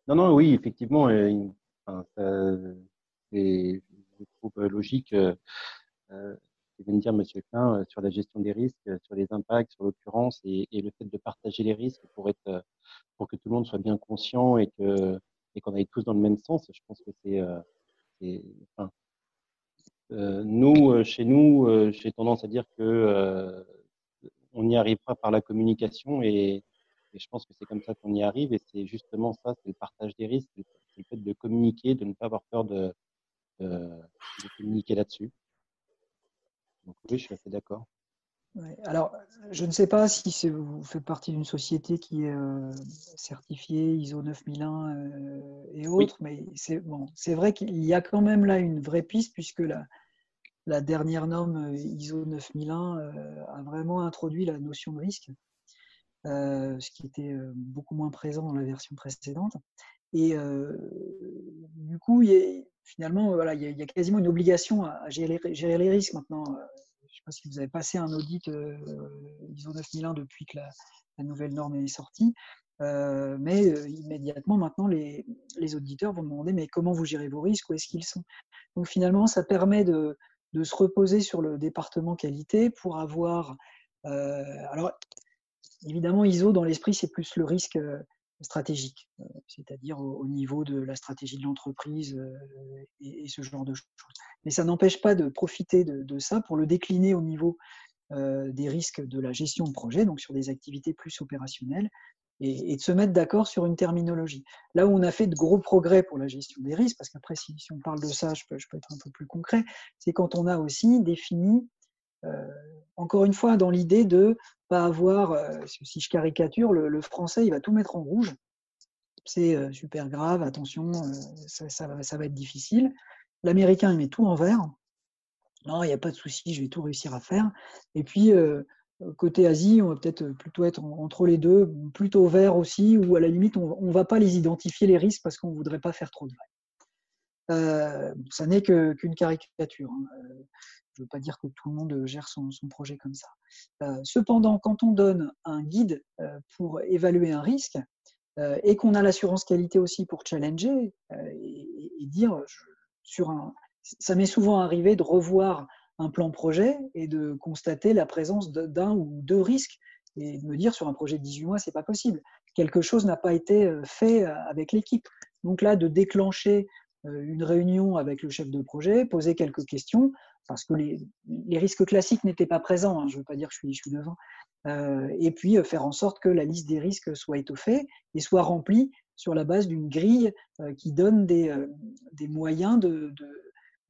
non, non, oui, effectivement, euh, je trouve logique euh, euh, ce que vient de dire Monsieur Klein sur la gestion des risques, sur les impacts, sur l'occurrence, et, et, le fait de partager les risques pour être, pour que tout le monde soit bien conscient et que et qu'on aille tous dans le même sens, je pense que c'est. Euh, euh, nous, euh, chez nous, j'ai tendance à dire que on y arrivera par la communication et, je pense que c'est comme ça qu'on y arrive et c'est justement ça, c'est le partage des risques, c'est le fait de communiquer, de ne pas avoir peur de, de communiquer là-dessus. Donc oui, je suis assez d'accord. Alors, je ne sais pas si vous faites partie d'une société qui est euh, certifiée ISO 9001 euh, et autres, mais c'est bon, vrai qu'il y a quand même là une vraie piste puisque la, la dernière norme euh, ISO 9001 a vraiment introduit la notion de risque, ce qui était beaucoup moins présent dans la version précédente. Et du coup, il y a, finalement, voilà, il y, a, quasiment une obligation à gérer, gérer les risques maintenant sais pas si vous avez passé un audit euh, ISO 9001 depuis que la, nouvelle norme est sortie. mais immédiatement, maintenant, les, auditeurs vont demander mais comment vous gérez vos risques, où est-ce qu'ils sont? Donc finalement, ça permet de, se reposer sur le département qualité pour avoir... alors, évidemment, ISO, dans l'esprit, c'est plus le risque stratégique, euh, c'est-à-dire au, niveau de la stratégie de l'entreprise euh, et, ce genre de choses. Mais ça n'empêche pas de profiter de, ça pour le décliner au niveau euh, des risques de la gestion de projet, donc sur des activités plus opérationnelles, et, de se mettre d'accord sur une terminologie. Là où on a fait de gros progrès pour la gestion des risques, parce qu'après, si, on parle de ça, je peux, être un peu plus concret, c'est quand on a aussi défini, encore une fois, dans l'idée de pas avoir, euh, si je caricature, le, français, il va tout mettre en rouge. C'est euh, super grave, attention, euh, ça, va, être difficile. L'américain, il met tout en vert. Non, il n'y a pas de souci, je vais tout réussir à faire. Et puis, côté Asie, on va peut-être plutôt être entre les deux, plutôt vert aussi, ou à la limite, on ne va pas les identifier les risques parce qu'on ne voudrait pas faire trop de vagues. ça n'est qu'une caricature. Hein. Je ne veux pas dire que tout le monde gère son, projet comme ça. Euh, cependant, quand on donne un guide euh, pour évaluer un risque euh, et qu'on a l'assurance qualité aussi pour challenger et, dire sur un, ça m'est souvent arrivé de revoir un plan projet et de constater la présence d'un ou deux risques et de me dire sur un projet de 18 mois, c'est pas possible. Quelque chose n'a pas été fait avec l'équipe. Donc là, de déclencher une réunion avec le chef de projet, poser quelques questions, parce que les, risques classiques n'étaient pas présents, hein, je ne veux pas dire que je suis, je suis devant, euh, et puis euh, faire en sorte que la liste des risques soit étoffée et soit remplie sur la base d'une grille euh, qui donne des, des moyens de,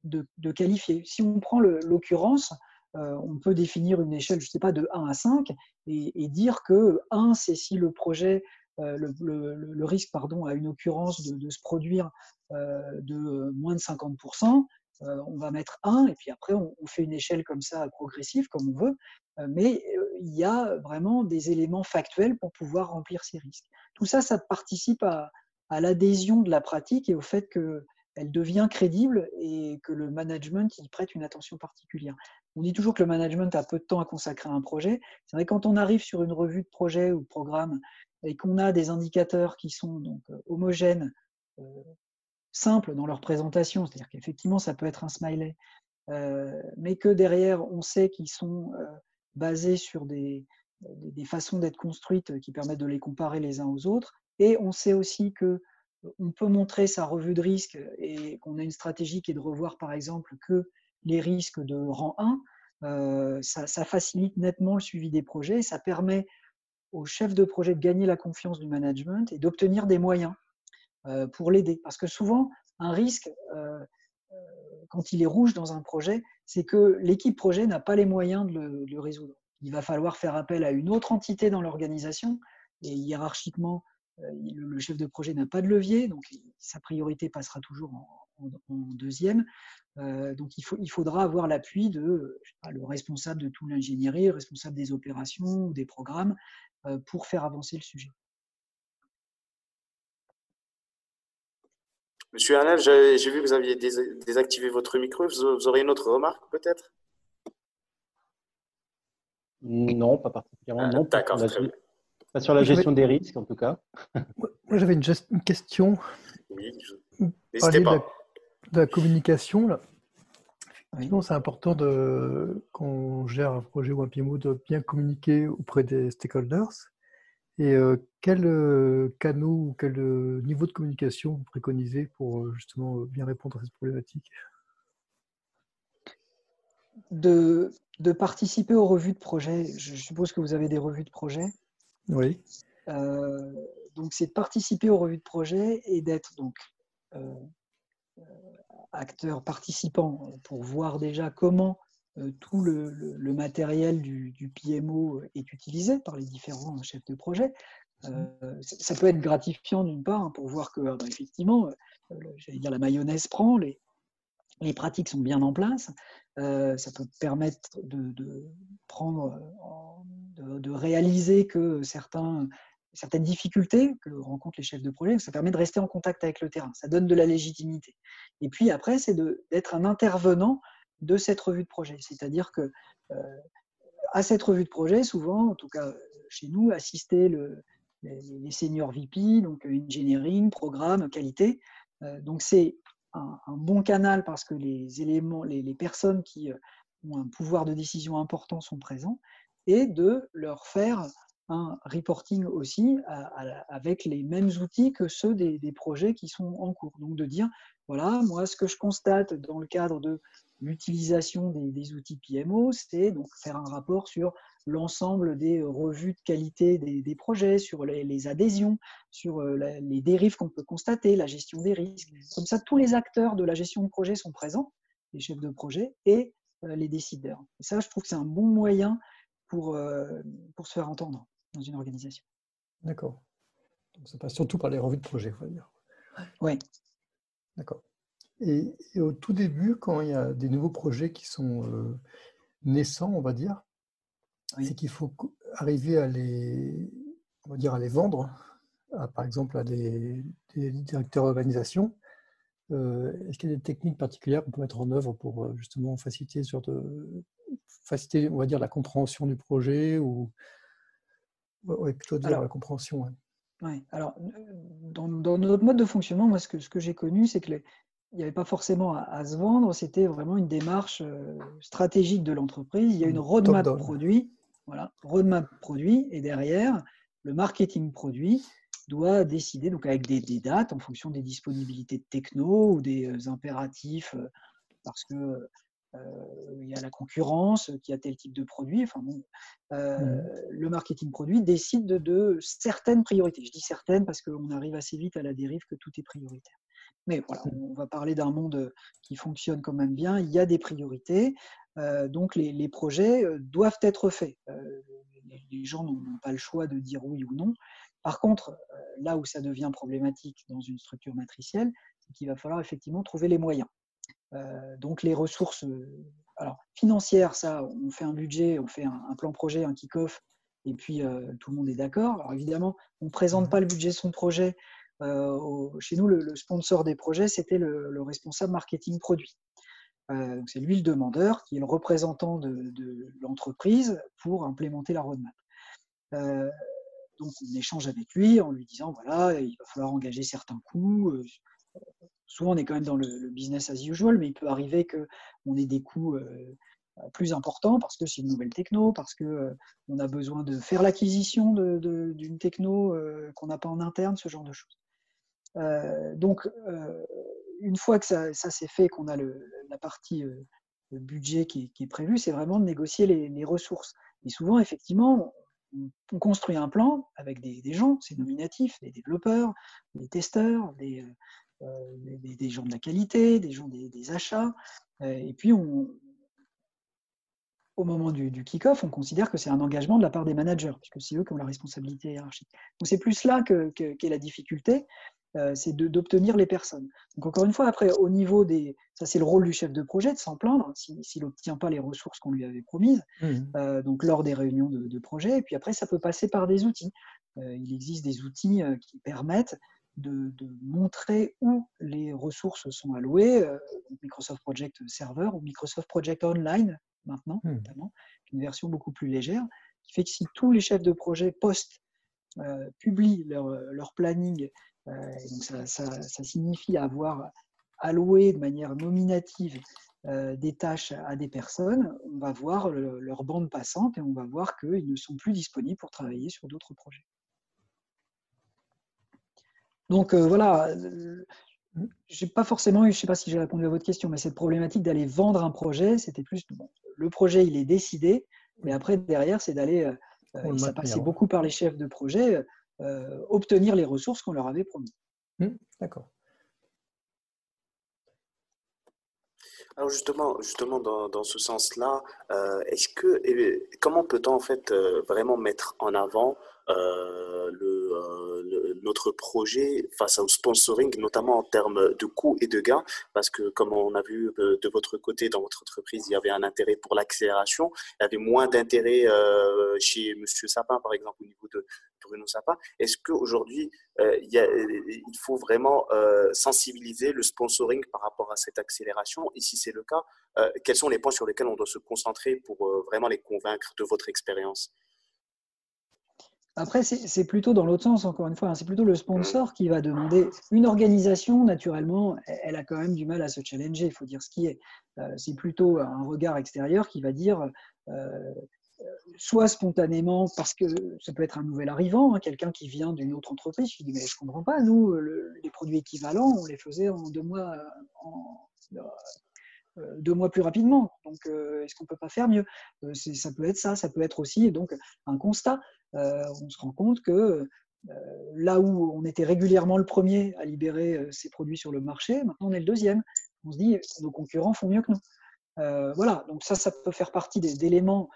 de, de, qualifier. Si on prend l'occurrence, on peut définir une échelle, je ne sais pas, de 1 à 5 et, dire que 1, c'est si le projet le, le, risque pardon, a une occurrence de, se produire de moins de 50%, euh, on va mettre 1 et puis après on, fait une échelle comme ça progressive comme on veut, euh, mais euh, il y a vraiment des éléments factuels pour pouvoir remplir ces risques. Tout ça, ça participe à, l'adhésion de la pratique et au fait qu'elle devient crédible et que le management y prête une attention particulière. On dit toujours que le management a peu de temps à consacrer à un projet. C'est vrai quand on arrive sur une revue de projet ou de programme et qu'on a des indicateurs qui sont donc homogènes, simples dans leur présentation, c'est-à-dire qu'effectivement, ça peut être un smiley, euh, mais que derrière, on sait qu'ils sont euh, basés sur des, des, façons d'être construites qui permettent de les comparer les uns aux autres, et on sait aussi que on peut montrer sa revue de risque et qu'on a une stratégie qui est de revoir, par exemple, que les risques de rang 1, euh, ça, facilite nettement le suivi des projets, ça permet au chef de projet de gagner la confiance du management et d'obtenir des moyens euh, pour l'aider. Parce que souvent, un risque, euh, euh, quand il est rouge dans un projet, c'est que l'équipe projet n'a pas les moyens de le, résoudre. Il va falloir faire appel à une autre entité dans l'organisation, et hiérarchiquement, le chef de projet n'a pas de levier, donc sa priorité passera toujours en, deuxième. donc il, faudra avoir l'appui de le responsable de toute l'ingénierie, le responsable des opérations ou des programmes pour faire avancer le sujet. Monsieur Arnel, j'ai vu que vous aviez désactivé votre micro. Vous auriez une autre remarque peut-être? Non, pas particulièrement. Ah, d'accord, Pas sur la gestion des risques en tout cas. Moi j'avais une, question. Oui, n'hésitez pas. De la, communication. Là. Effectivement, c'est important de, quand on gère un projet ou un PMO de bien communiquer auprès des stakeholders. Et euh, quel euh, canot ou quel euh, niveau de communication vous préconisez pour justement bien répondre à cette problématique? De, de, participer aux revues de projet. Je suppose que vous avez des revues de projet. Oui. donc, c'est de participer aux revues de projet et d'être donc acteur, participant pour voir déjà comment euh, tout le, matériel du, PMO est utilisé par les différents chefs de projet. Euh, ça peut être gratifiant d'une part hein, pour voir que ah bah, effectivement, euh, j'allais dire la mayonnaise prend, les, les pratiques sont bien en place. ça peut permettre de, prendre, de, réaliser que certains, certaines difficultés que rencontrent les chefs de projet, ça permet de rester en contact avec le terrain. Ça donne de la légitimité. Et puis après, c'est d'être un intervenant de cette revue de projet. C'est-à-dire que euh, à cette revue de projet, souvent, en tout cas chez nous, assister le, les, seniors VP, donc engineering, programme, qualité. donc c'est un, bon canal parce que les éléments, les, personnes qui ont un pouvoir de décision important sont présents et de leur faire un reporting aussi avec les mêmes outils que ceux des, projets qui sont en cours. Donc de dire, voilà, moi ce que je constate dans le cadre de l'utilisation des, outils PMO, c'est donc faire un rapport sur l'ensemble des revues de qualité des, projets, sur les, adhésions, sur euh, les dérives qu'on peut constater, la gestion des risques. Comme ça, tous les acteurs de la gestion de projet sont présents, les chefs de projet et euh, les décideurs. Et ça, je trouve que c'est un bon moyen pour, euh, pour se faire entendre dans une organisation. D'accord. Donc ça passe surtout par les revues de projet, il faut dire. Oui. D'accord. Et, au tout début, quand il y a des nouveaux projets qui sont euh, naissants, on va dire, c'est qu'il faut arriver à les, on va dire, à les vendre, par exemple à des, directeurs d'organisation. Euh, est-ce qu'il y a des techniques particulières qu'on peut mettre en œuvre pour euh, justement faciliter, sur de, faciliter, on va dire, la compréhension du projet ou ouais, plutôt dire la compréhension. Ouais. Alors, dans, notre mode de fonctionnement, moi, ce que, ce que j'ai connu, c'est que les, il n'y avait pas forcément à, se vendre, c'était vraiment une démarche euh, stratégique de l'entreprise. Il y a une mmh. roadmap produit, voilà, roadmap produit, et derrière, le marketing produit doit décider, donc avec des, dates en fonction des disponibilités de techno ou des euh, impératifs, euh, parce que il y a la concurrence qui a tel type de produit. Enfin bon, mmh. le marketing produit décide de, de, certaines priorités. Je dis certaines parce qu'on arrive assez vite à la dérive que tout est prioritaire. Mais voilà, mmh. on va parler d'un monde qui fonctionne quand même bien. Il y a des priorités. donc les, projets doivent être faits. les, gens n'ont pas le choix de dire oui ou non. Par contre, là où ça devient problématique dans une structure matricielle, c'est qu'il va falloir effectivement trouver les moyens. donc les ressources alors, financières, ça, on fait un budget, on fait un, plan projet, un kick-off, et puis tout le monde est d'accord. Alors évidemment, on ne présente mmh. pas le budget de son projet euh, chez nous, le, sponsor des projets, c'était le, responsable marketing produit. Euh, c'est lui le demandeur, qui est le représentant de, l'entreprise pour implémenter la roadmap. Euh, donc on échange avec lui en lui disant voilà, il va falloir engager certains coûts. souvent on est quand même dans le, business as usual, mais il peut arriver qu'on ait des coûts plus importants parce que c'est une nouvelle techno, parce qu'on a besoin de faire l'acquisition d'une techno qu'on n'a pas en interne, ce genre de choses. Euh, donc, euh, une fois que ça, s'est fait, qu'on a la partie euh, budget qui, est prévue, c'est vraiment de négocier les, ressources. Et souvent, effectivement, on, construit un plan avec des, gens, c'est nominatif, des développeurs, des testeurs, des, gens de la qualité, des gens des, achats. et puis, au moment du, kick-off, on considère que c'est un engagement de la part des managers, puisque c'est eux qui ont la responsabilité hiérarchique. Donc c'est plus là qu'est la difficulté, c'est d'obtenir les personnes. Donc encore une fois, après, au niveau des... Ça, c'est le rôle du chef de projet de s'en plaindre s'il n'obtient pas les ressources qu'on lui avait promises, mmh. euh, donc lors des réunions de, projet. Et puis après, ça peut passer par des outils. Euh, il existe des outils qui permettent de, montrer où les ressources sont allouées, Microsoft Project Server ou Microsoft Project Online maintenant, mmh. notamment, une version beaucoup plus légère, qui fait que si tous les chefs de projet postent, publient leur, leur planning donc ça, signifie avoir alloué de manière nominative euh, des tâches à des personnes, on va voir leur bande passante et on va voir qu'ils ne sont plus disponibles pour travailler sur d'autres projets. Donc euh, voilà, euh, j'ai pas forcément eu, je ne sais pas si j'ai répondu à votre question, mais cette problématique d'aller vendre un projet, c'était plus le projet il est décidé, mais après derrière c'est d'aller, ça passait beaucoup par les chefs de projet, euh, obtenir les ressources qu'on leur avait promis. Hmm, d'accord. Alors justement, justement dans, dans ce sens-là, euh, est-ce que comment peut-on en fait euh, vraiment mettre en avant le, notre projet face au sponsoring, notamment en termes de coûts et de gains, parce que comme on a vu de votre côté dans votre entreprise, il y avait un intérêt pour l'accélération, il y avait moins d'intérêt chez Monsieur Sapin, par exemple, au niveau de, Bruno Sapin. Est-ce qu'aujourd'hui, euh, il, faut vraiment euh, sensibiliser le sponsoring par rapport à cette accélération? Et si c'est le cas, euh, quels sont les points sur lesquels on doit se concentrer pour vraiment les convaincre de votre expérience? Après, c'est plutôt dans l'autre sens, encore une fois, hein. c'est plutôt le sponsor qui va demander. Une organisation, naturellement, elle a quand même du mal à se challenger, il faut dire ce qui est. Euh, c'est plutôt un regard extérieur qui va dire, euh, soit spontanément, parce que ça peut être un nouvel arrivant, hein, quelqu'un qui vient d'une autre entreprise, qui dit Mais je ne comprends pas, nous, les produits équivalents, on les faisait en deux mois, deux mois plus rapidement. Donc, est-ce qu'on ne peut pas faire mieux? Ça peut être ça, ça peut être aussi donc, un constat. On se rend compte que là où on était régulièrement le premier à libérer ces produits sur le marché, maintenant on est le deuxième. On se dit nos concurrents font mieux que nous. voilà, donc ça, ça peut faire partie d'éléments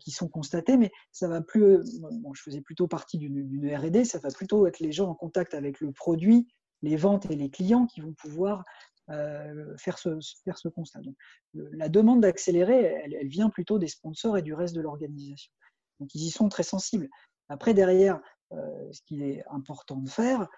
qui sont constatés, mais ça va plus. Bon, je faisais plutôt partie d'une R&D, ça va plutôt être les gens en contact avec le produit, les ventes et les clients qui vont pouvoir faire, ce, faire ce constat. Donc, la demande d'accélérer, elle, vient plutôt des sponsors et du reste de l'organisation. Donc ils y sont très sensibles. Après, derrière, ce qu'il est important de faire,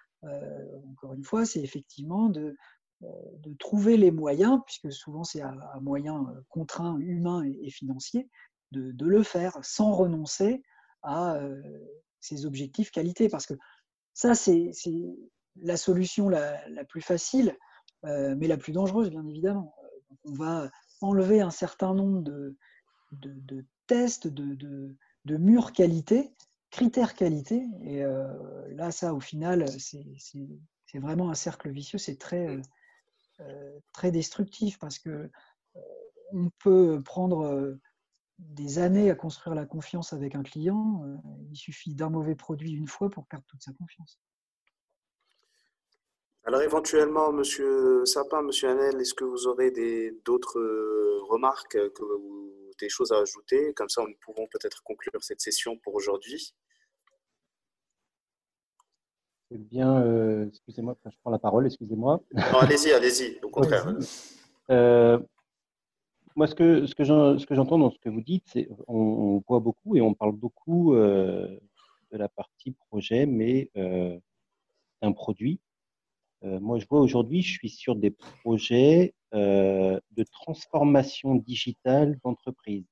encore une fois, c'est effectivement de, de trouver les moyens, puisque souvent c'est à, moyens contraints humains et, financiers, de, le faire sans renoncer à ses objectifs qualité. Parce que ça, c'est la solution la, plus facile, mais la plus dangereuse, bien évidemment. on va enlever un certain nombre de tests, de, de, qualité, critères qualité. Et là, ça, au final, c'est vraiment un cercle vicieux, c'est très, très destructif parce que on peut prendre des années à construire la confiance avec un client. Euh, il suffit d'un mauvais produit une fois pour perdre toute sa confiance. Alors éventuellement, Monsieur Sapin, Monsieur Hanel, est-ce que vous aurez d'autres euh, remarques que, ou des choses à ajouter Comme ça, nous pouvons peut-être conclure cette session pour aujourd'hui. Eh bien, euh, excusez-moi, je prends la parole, excusez-moi. allez-y, allez-y, au contraire moi, ce que, ce que j'entends dans ce que vous dites, c'est on, voit beaucoup et on parle beaucoup euh, de la partie projet, mais euh, d'un produit. Euh, moi, je vois aujourd'hui, je suis sur des projets de transformation digitale d'entreprise.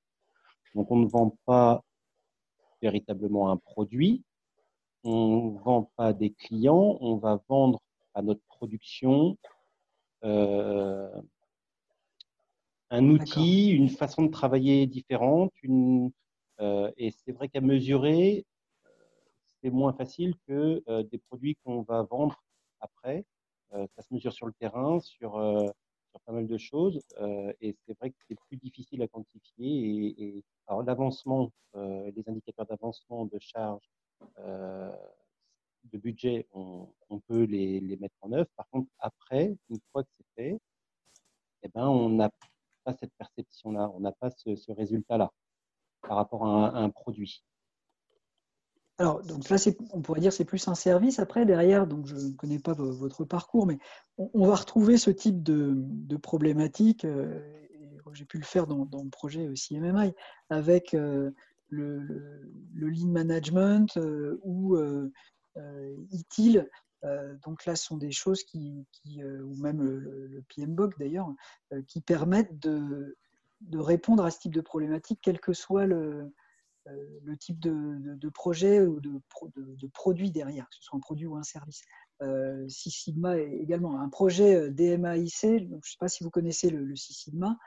Donc, on ne vend pas véritablement un produit, on ne vend pas des clients, on va vendre à notre production un outil, une façon de travailler différente. Une, euh, et c'est vrai qu'à mesurer, euh, c'est moins facile que euh, des produits qu'on va vendre après. ça se mesure sur le terrain, sur pas mal de choses. et c'est vrai que c'est plus difficile à quantifier. Et, alors l'avancement, les indicateurs d'avancement de charge, de budget, on, peut les, mettre en œuvre. Par contre, après, une fois que c'est fait, eh ben, on a cette perception-là, on n'a pas ce, résultat-là par rapport à un, produit. Alors, donc là, on pourrait dire c'est plus un service. Après, derrière, donc je ne connais pas votre parcours, mais on, va retrouver ce type de, de problématique. Euh, j'ai pu le faire dans, le projet CMMI avec euh, le, le, lean management euh, ou ITIL euh, donc là, ce sont des choses qui, euh, ou même le, PMBOK d'ailleurs, euh, qui permettent de, répondre à ce type de problématique, quel que soit le, type de, projet ou de, produit derrière, que ce soit un produit ou un service. Six Sigma est également un projet DMAIC, je ne sais pas si vous connaissez le, Six Sigma,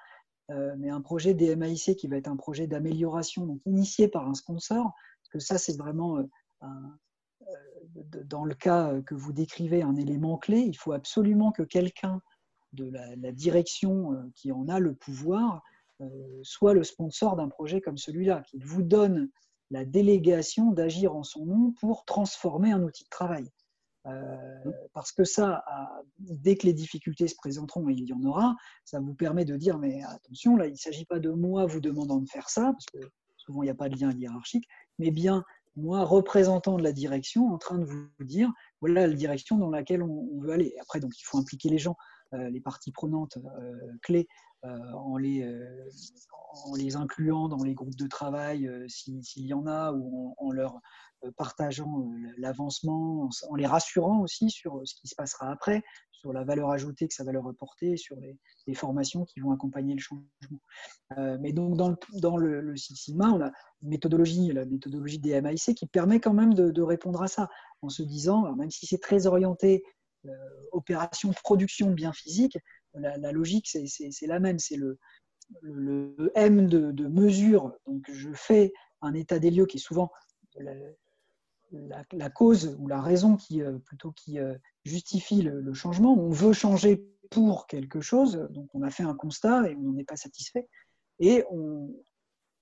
mais un projet DMAIC qui va être un projet d'amélioration, donc initié par un sponsor, parce que ça c'est vraiment dans le cas que vous décrivez un élément clé, il faut absolument que quelqu'un de la, direction euh, qui en a le pouvoir euh, soit le sponsor d'un projet comme celui-là, qu'il vous donne la délégation d'agir en son nom pour transformer un outil de travail. Euh, parce que ça, dès que les difficultés se présenteront, et il y en aura, ça vous permet de dire, mais attention, là, il ne s'agit pas de moi vous demandant de faire ça, parce que souvent il n'y a pas de lien hiérarchique, mais bien moi, représentant de la direction, en train de vous dire voilà la direction dans laquelle on, veut aller. Après, donc, il faut impliquer les gens, euh, les parties prenantes euh, clés en, les, en les incluant dans les groupes de travail s'il y en a, ou en, leur partageant l'avancement, en, les rassurant aussi sur ce qui se passera après, sur la valeur ajoutée que ça va leur apporter, sur les, formations qui vont accompagner le changement. mais donc dans le, dans le, on a une méthodologie, la méthodologie des MIC, qui permet quand même de, répondre à ça, en se disant, même si c'est très orienté euh, opération de production de biens physiques, la, logique, c'est la même. C'est le, le, M de, mesure. Donc, je fais un état des lieux qui est souvent la, cause ou la raison qui, euh, plutôt qui euh, justifie le, changement. On veut changer pour quelque chose. Donc, on a fait un constat et on n'est pas satisfait. Et on,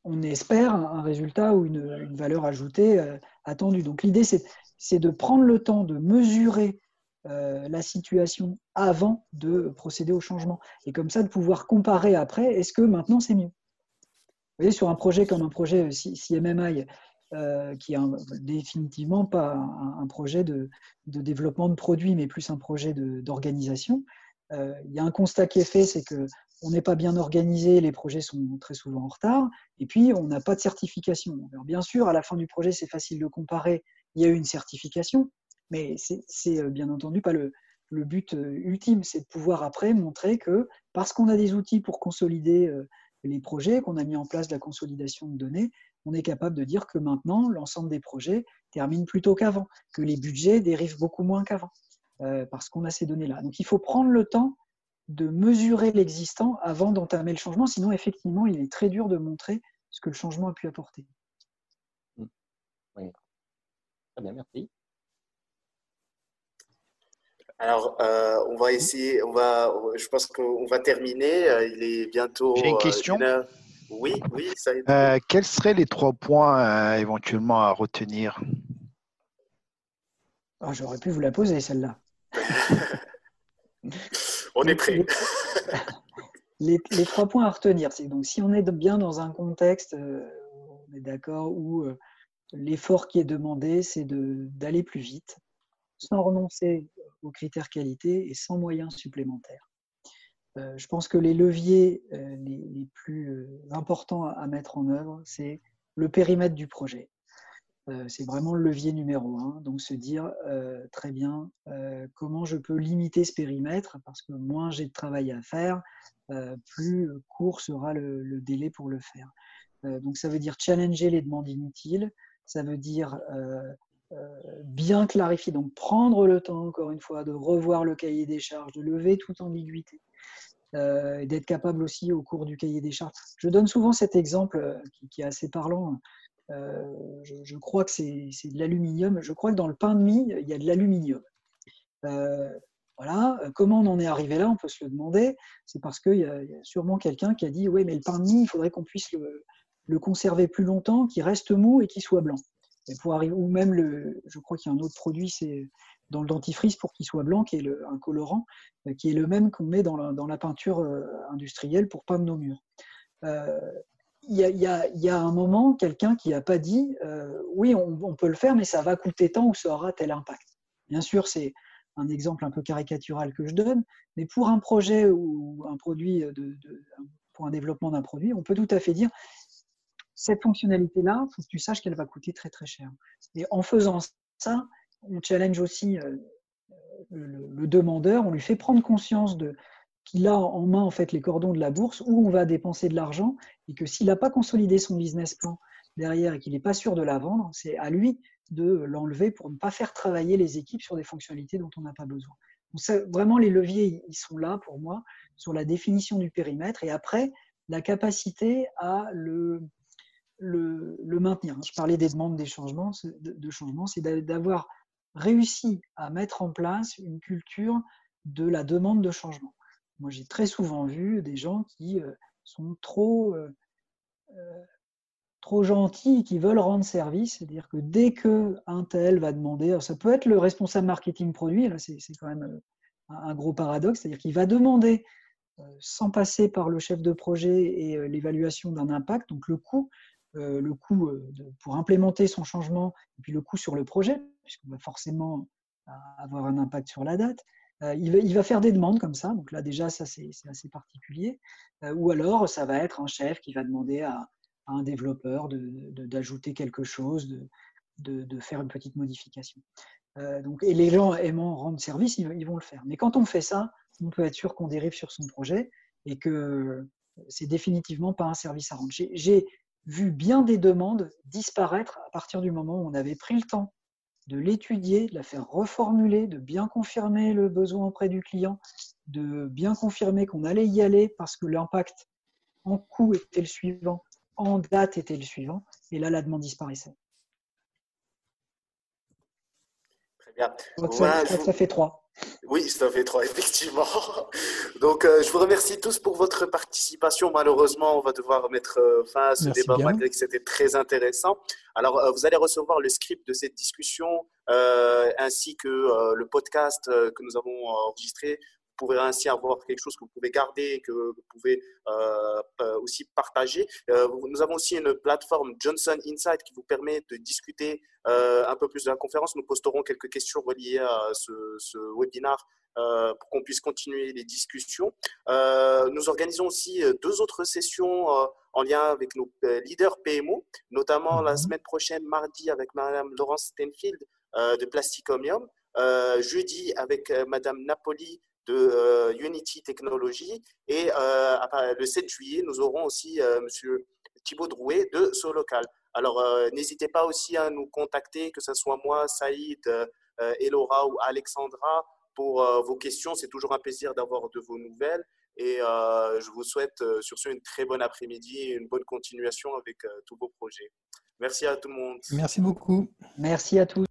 on espère un résultat ou une valeur ajoutée attendue. Donc, l'idée, c'est de prendre le temps de mesurer euh, la situation avant de procéder au changement. Et comme ça, de pouvoir comparer après, est-ce que maintenant c'est mieux? Vous voyez, sur un projet comme un projet CMMI, euh, qui est définitivement pas un, projet de, développement de produits, mais plus un projet d'organisation, euh, il y a un constat qui est fait, c'est que on n'est pas bien organisé, les projets sont très souvent en retard, et puis on n'a pas de certification. Alors bien sûr, à la fin du projet, c'est facile de comparer, il y a eu une certification, mais c'est euh, bien entendu pas le, but euh, ultime, c'est de pouvoir après montrer que parce qu'on a des outils pour consolider euh, les projets, qu'on a mis en place la consolidation de données, on est capable de dire que maintenant, l'ensemble des projets termine plus tôt qu'avant, que les budgets dérivent beaucoup moins qu'avant, parce qu'on a ces données-là. Donc il faut prendre le temps de mesurer l'existant avant d'entamer le changement, sinon effectivement, il est très dur de montrer ce que le changement a pu apporter. Mmh. Oui. Très bien, merci. Alors, euh, on va essayer, on va, je pense qu'on va terminer. Euh, il est bientôt. J'ai une euh, question. oui, oui, ça euh, Quels seraient les trois points éventuellement à retenir? Oh, J'aurais pu vous la poser, celle-là. <laughs> on est prêt. <laughs> Les, les, trois points à retenir, c'est donc si on est bien dans un contexte, on est d'accord, où l'effort qui est demandé, c'est d'aller plus vite, sans renoncer aux critères qualité et sans moyens supplémentaires. Euh, je pense que les leviers euh, les, plus euh, importants à, mettre en œuvre, c'est le périmètre du projet. c'est vraiment le levier numéro un. Donc se dire très bien comment je peux limiter ce périmètre, parce que moins j'ai de travail à faire, plus court sera le, délai pour le faire. donc ça veut dire challenger les demandes inutiles, ça veut dire bien clarifier, donc prendre le temps, encore une fois, de revoir le cahier des charges, de lever toute ambiguïté, euh, d'être capable aussi au cours du cahier des charges. Je donne souvent cet exemple euh, qui, est assez parlant. je, crois que c'est de l'aluminium. Je crois que dans le pain de mie, il y a de l'aluminium. voilà. Comment on en est arrivé là? On peut se le demander. C'est parce qu'il y, a sûrement quelqu'un qui a dit Oui, mais le pain de mie, il faudrait qu'on puisse le conserver plus longtemps, qu'il reste mou et qu'il soit blanc pour arriver, ou même le, je crois qu'il y a un autre produit, c'est dans le dentifrice pour qu'il soit blanc, qui est un colorant, euh, qui est le même qu'on met dans la, peinture euh, industrielle pour peindre nos murs. Euh, il y, a, un moment quelqu'un qui n'a pas dit oui, on, peut le faire, mais ça va coûter tant ou ça aura tel impact. Bien sûr, c'est un exemple un peu caricatural que je donne, mais pour un projet ou un produit, pour un développement d'un produit, on peut tout à fait dire cette fonctionnalité-là, il faut que tu saches qu'elle va coûter très très cher. Et en faisant ça, on challenge aussi euh, le, demandeur, on lui fait prendre conscience de qu'il a en main en fait les cordons de la bourse où on va dépenser de l'argent et que s'il n'a pas consolidé son business plan derrière et qu'il n'est pas sûr de la vendre, c'est à lui de l'enlever pour ne pas faire travailler les équipes sur des fonctionnalités dont on n'a pas besoin. Donc vraiment, les leviers, ils sont là pour moi sur la définition du périmètre et après, la capacité à le, le, maintenir. Je parlais des demandes des changements, de, changement, c'est d'avoir réussi à mettre en place une culture de la demande de changement. Moi, j'ai très souvent vu des gens qui euh, sont trop, euh, euh, trop gentils, qui veulent rendre service, c'est-à-dire que dès que un tel va demander, ça peut être le responsable marketing produit, là c'est quand même un gros paradoxe, c'est-à-dire qu'il va demander sans passer par le chef de projet et l'évaluation d'un impact, donc le coût, euh, le coût euh, pour implémenter son changement et puis le coût sur le projet, puisqu'on va forcément euh, avoir un impact sur la date. il, va, faire des demandes comme ça. Donc là, déjà, ça, c'est assez particulier. ou alors, ça va être un chef qui va demander à, un développeur d'ajouter quelque chose, de, faire une petite modification. donc, et les gens aimant rendre service, ils, vont le faire. Mais quand on fait ça, on peut être sûr qu'on dérive sur son projet et que c'est définitivement pas un service à rendre. J'ai vu bien des demandes disparaître à partir du moment où on avait pris le temps de l'étudier, de la faire reformuler, de bien confirmer le besoin auprès du client, de bien confirmer qu'on allait y aller parce que l'impact en coût était le suivant, en date était le suivant, et là la demande disparaissait. Très bien. ça fait trois. Oui, ça fait trois, <laughs> effectivement. Donc, euh, je vous remercie tous pour votre participation. Malheureusement, on va devoir mettre euh, fin à ce débat malgré que c'était très intéressant. Alors, euh, vous allez recevoir le script de cette discussion ainsi que le podcast que nous avons enregistré pouvez ainsi avoir quelque chose que vous pouvez garder et que vous pouvez euh, euh, aussi partager. Euh, nous avons aussi une plateforme Johnson Insight qui vous permet de discuter un peu plus de la conférence. Nous posterons quelques questions reliées à ce, ce webinaire pour qu'on puisse continuer les discussions. nous organisons aussi deux autres sessions en lien avec nos leaders PMO, notamment la mhm. semaine prochaine, mardi, avec Madame Laurence Stenfield de Plasticomium. jeudi avec Madame Napoli de euh, Unity Technologies. Et euh, le 7 juillet, nous aurons aussi euh, Monsieur Thibaut Drouet de Solocal. Alors, n'hésitez pas aussi à nous contacter, que ce soit moi, Saïd, Elora ou Alexandra, pour vos questions. C'est toujours un plaisir d'avoir de vos nouvelles. Et je vous souhaite sur ce une très bonne après-midi et une bonne continuation avec tous vos projets. Merci à tout le monde. Merci beaucoup. Merci à tous.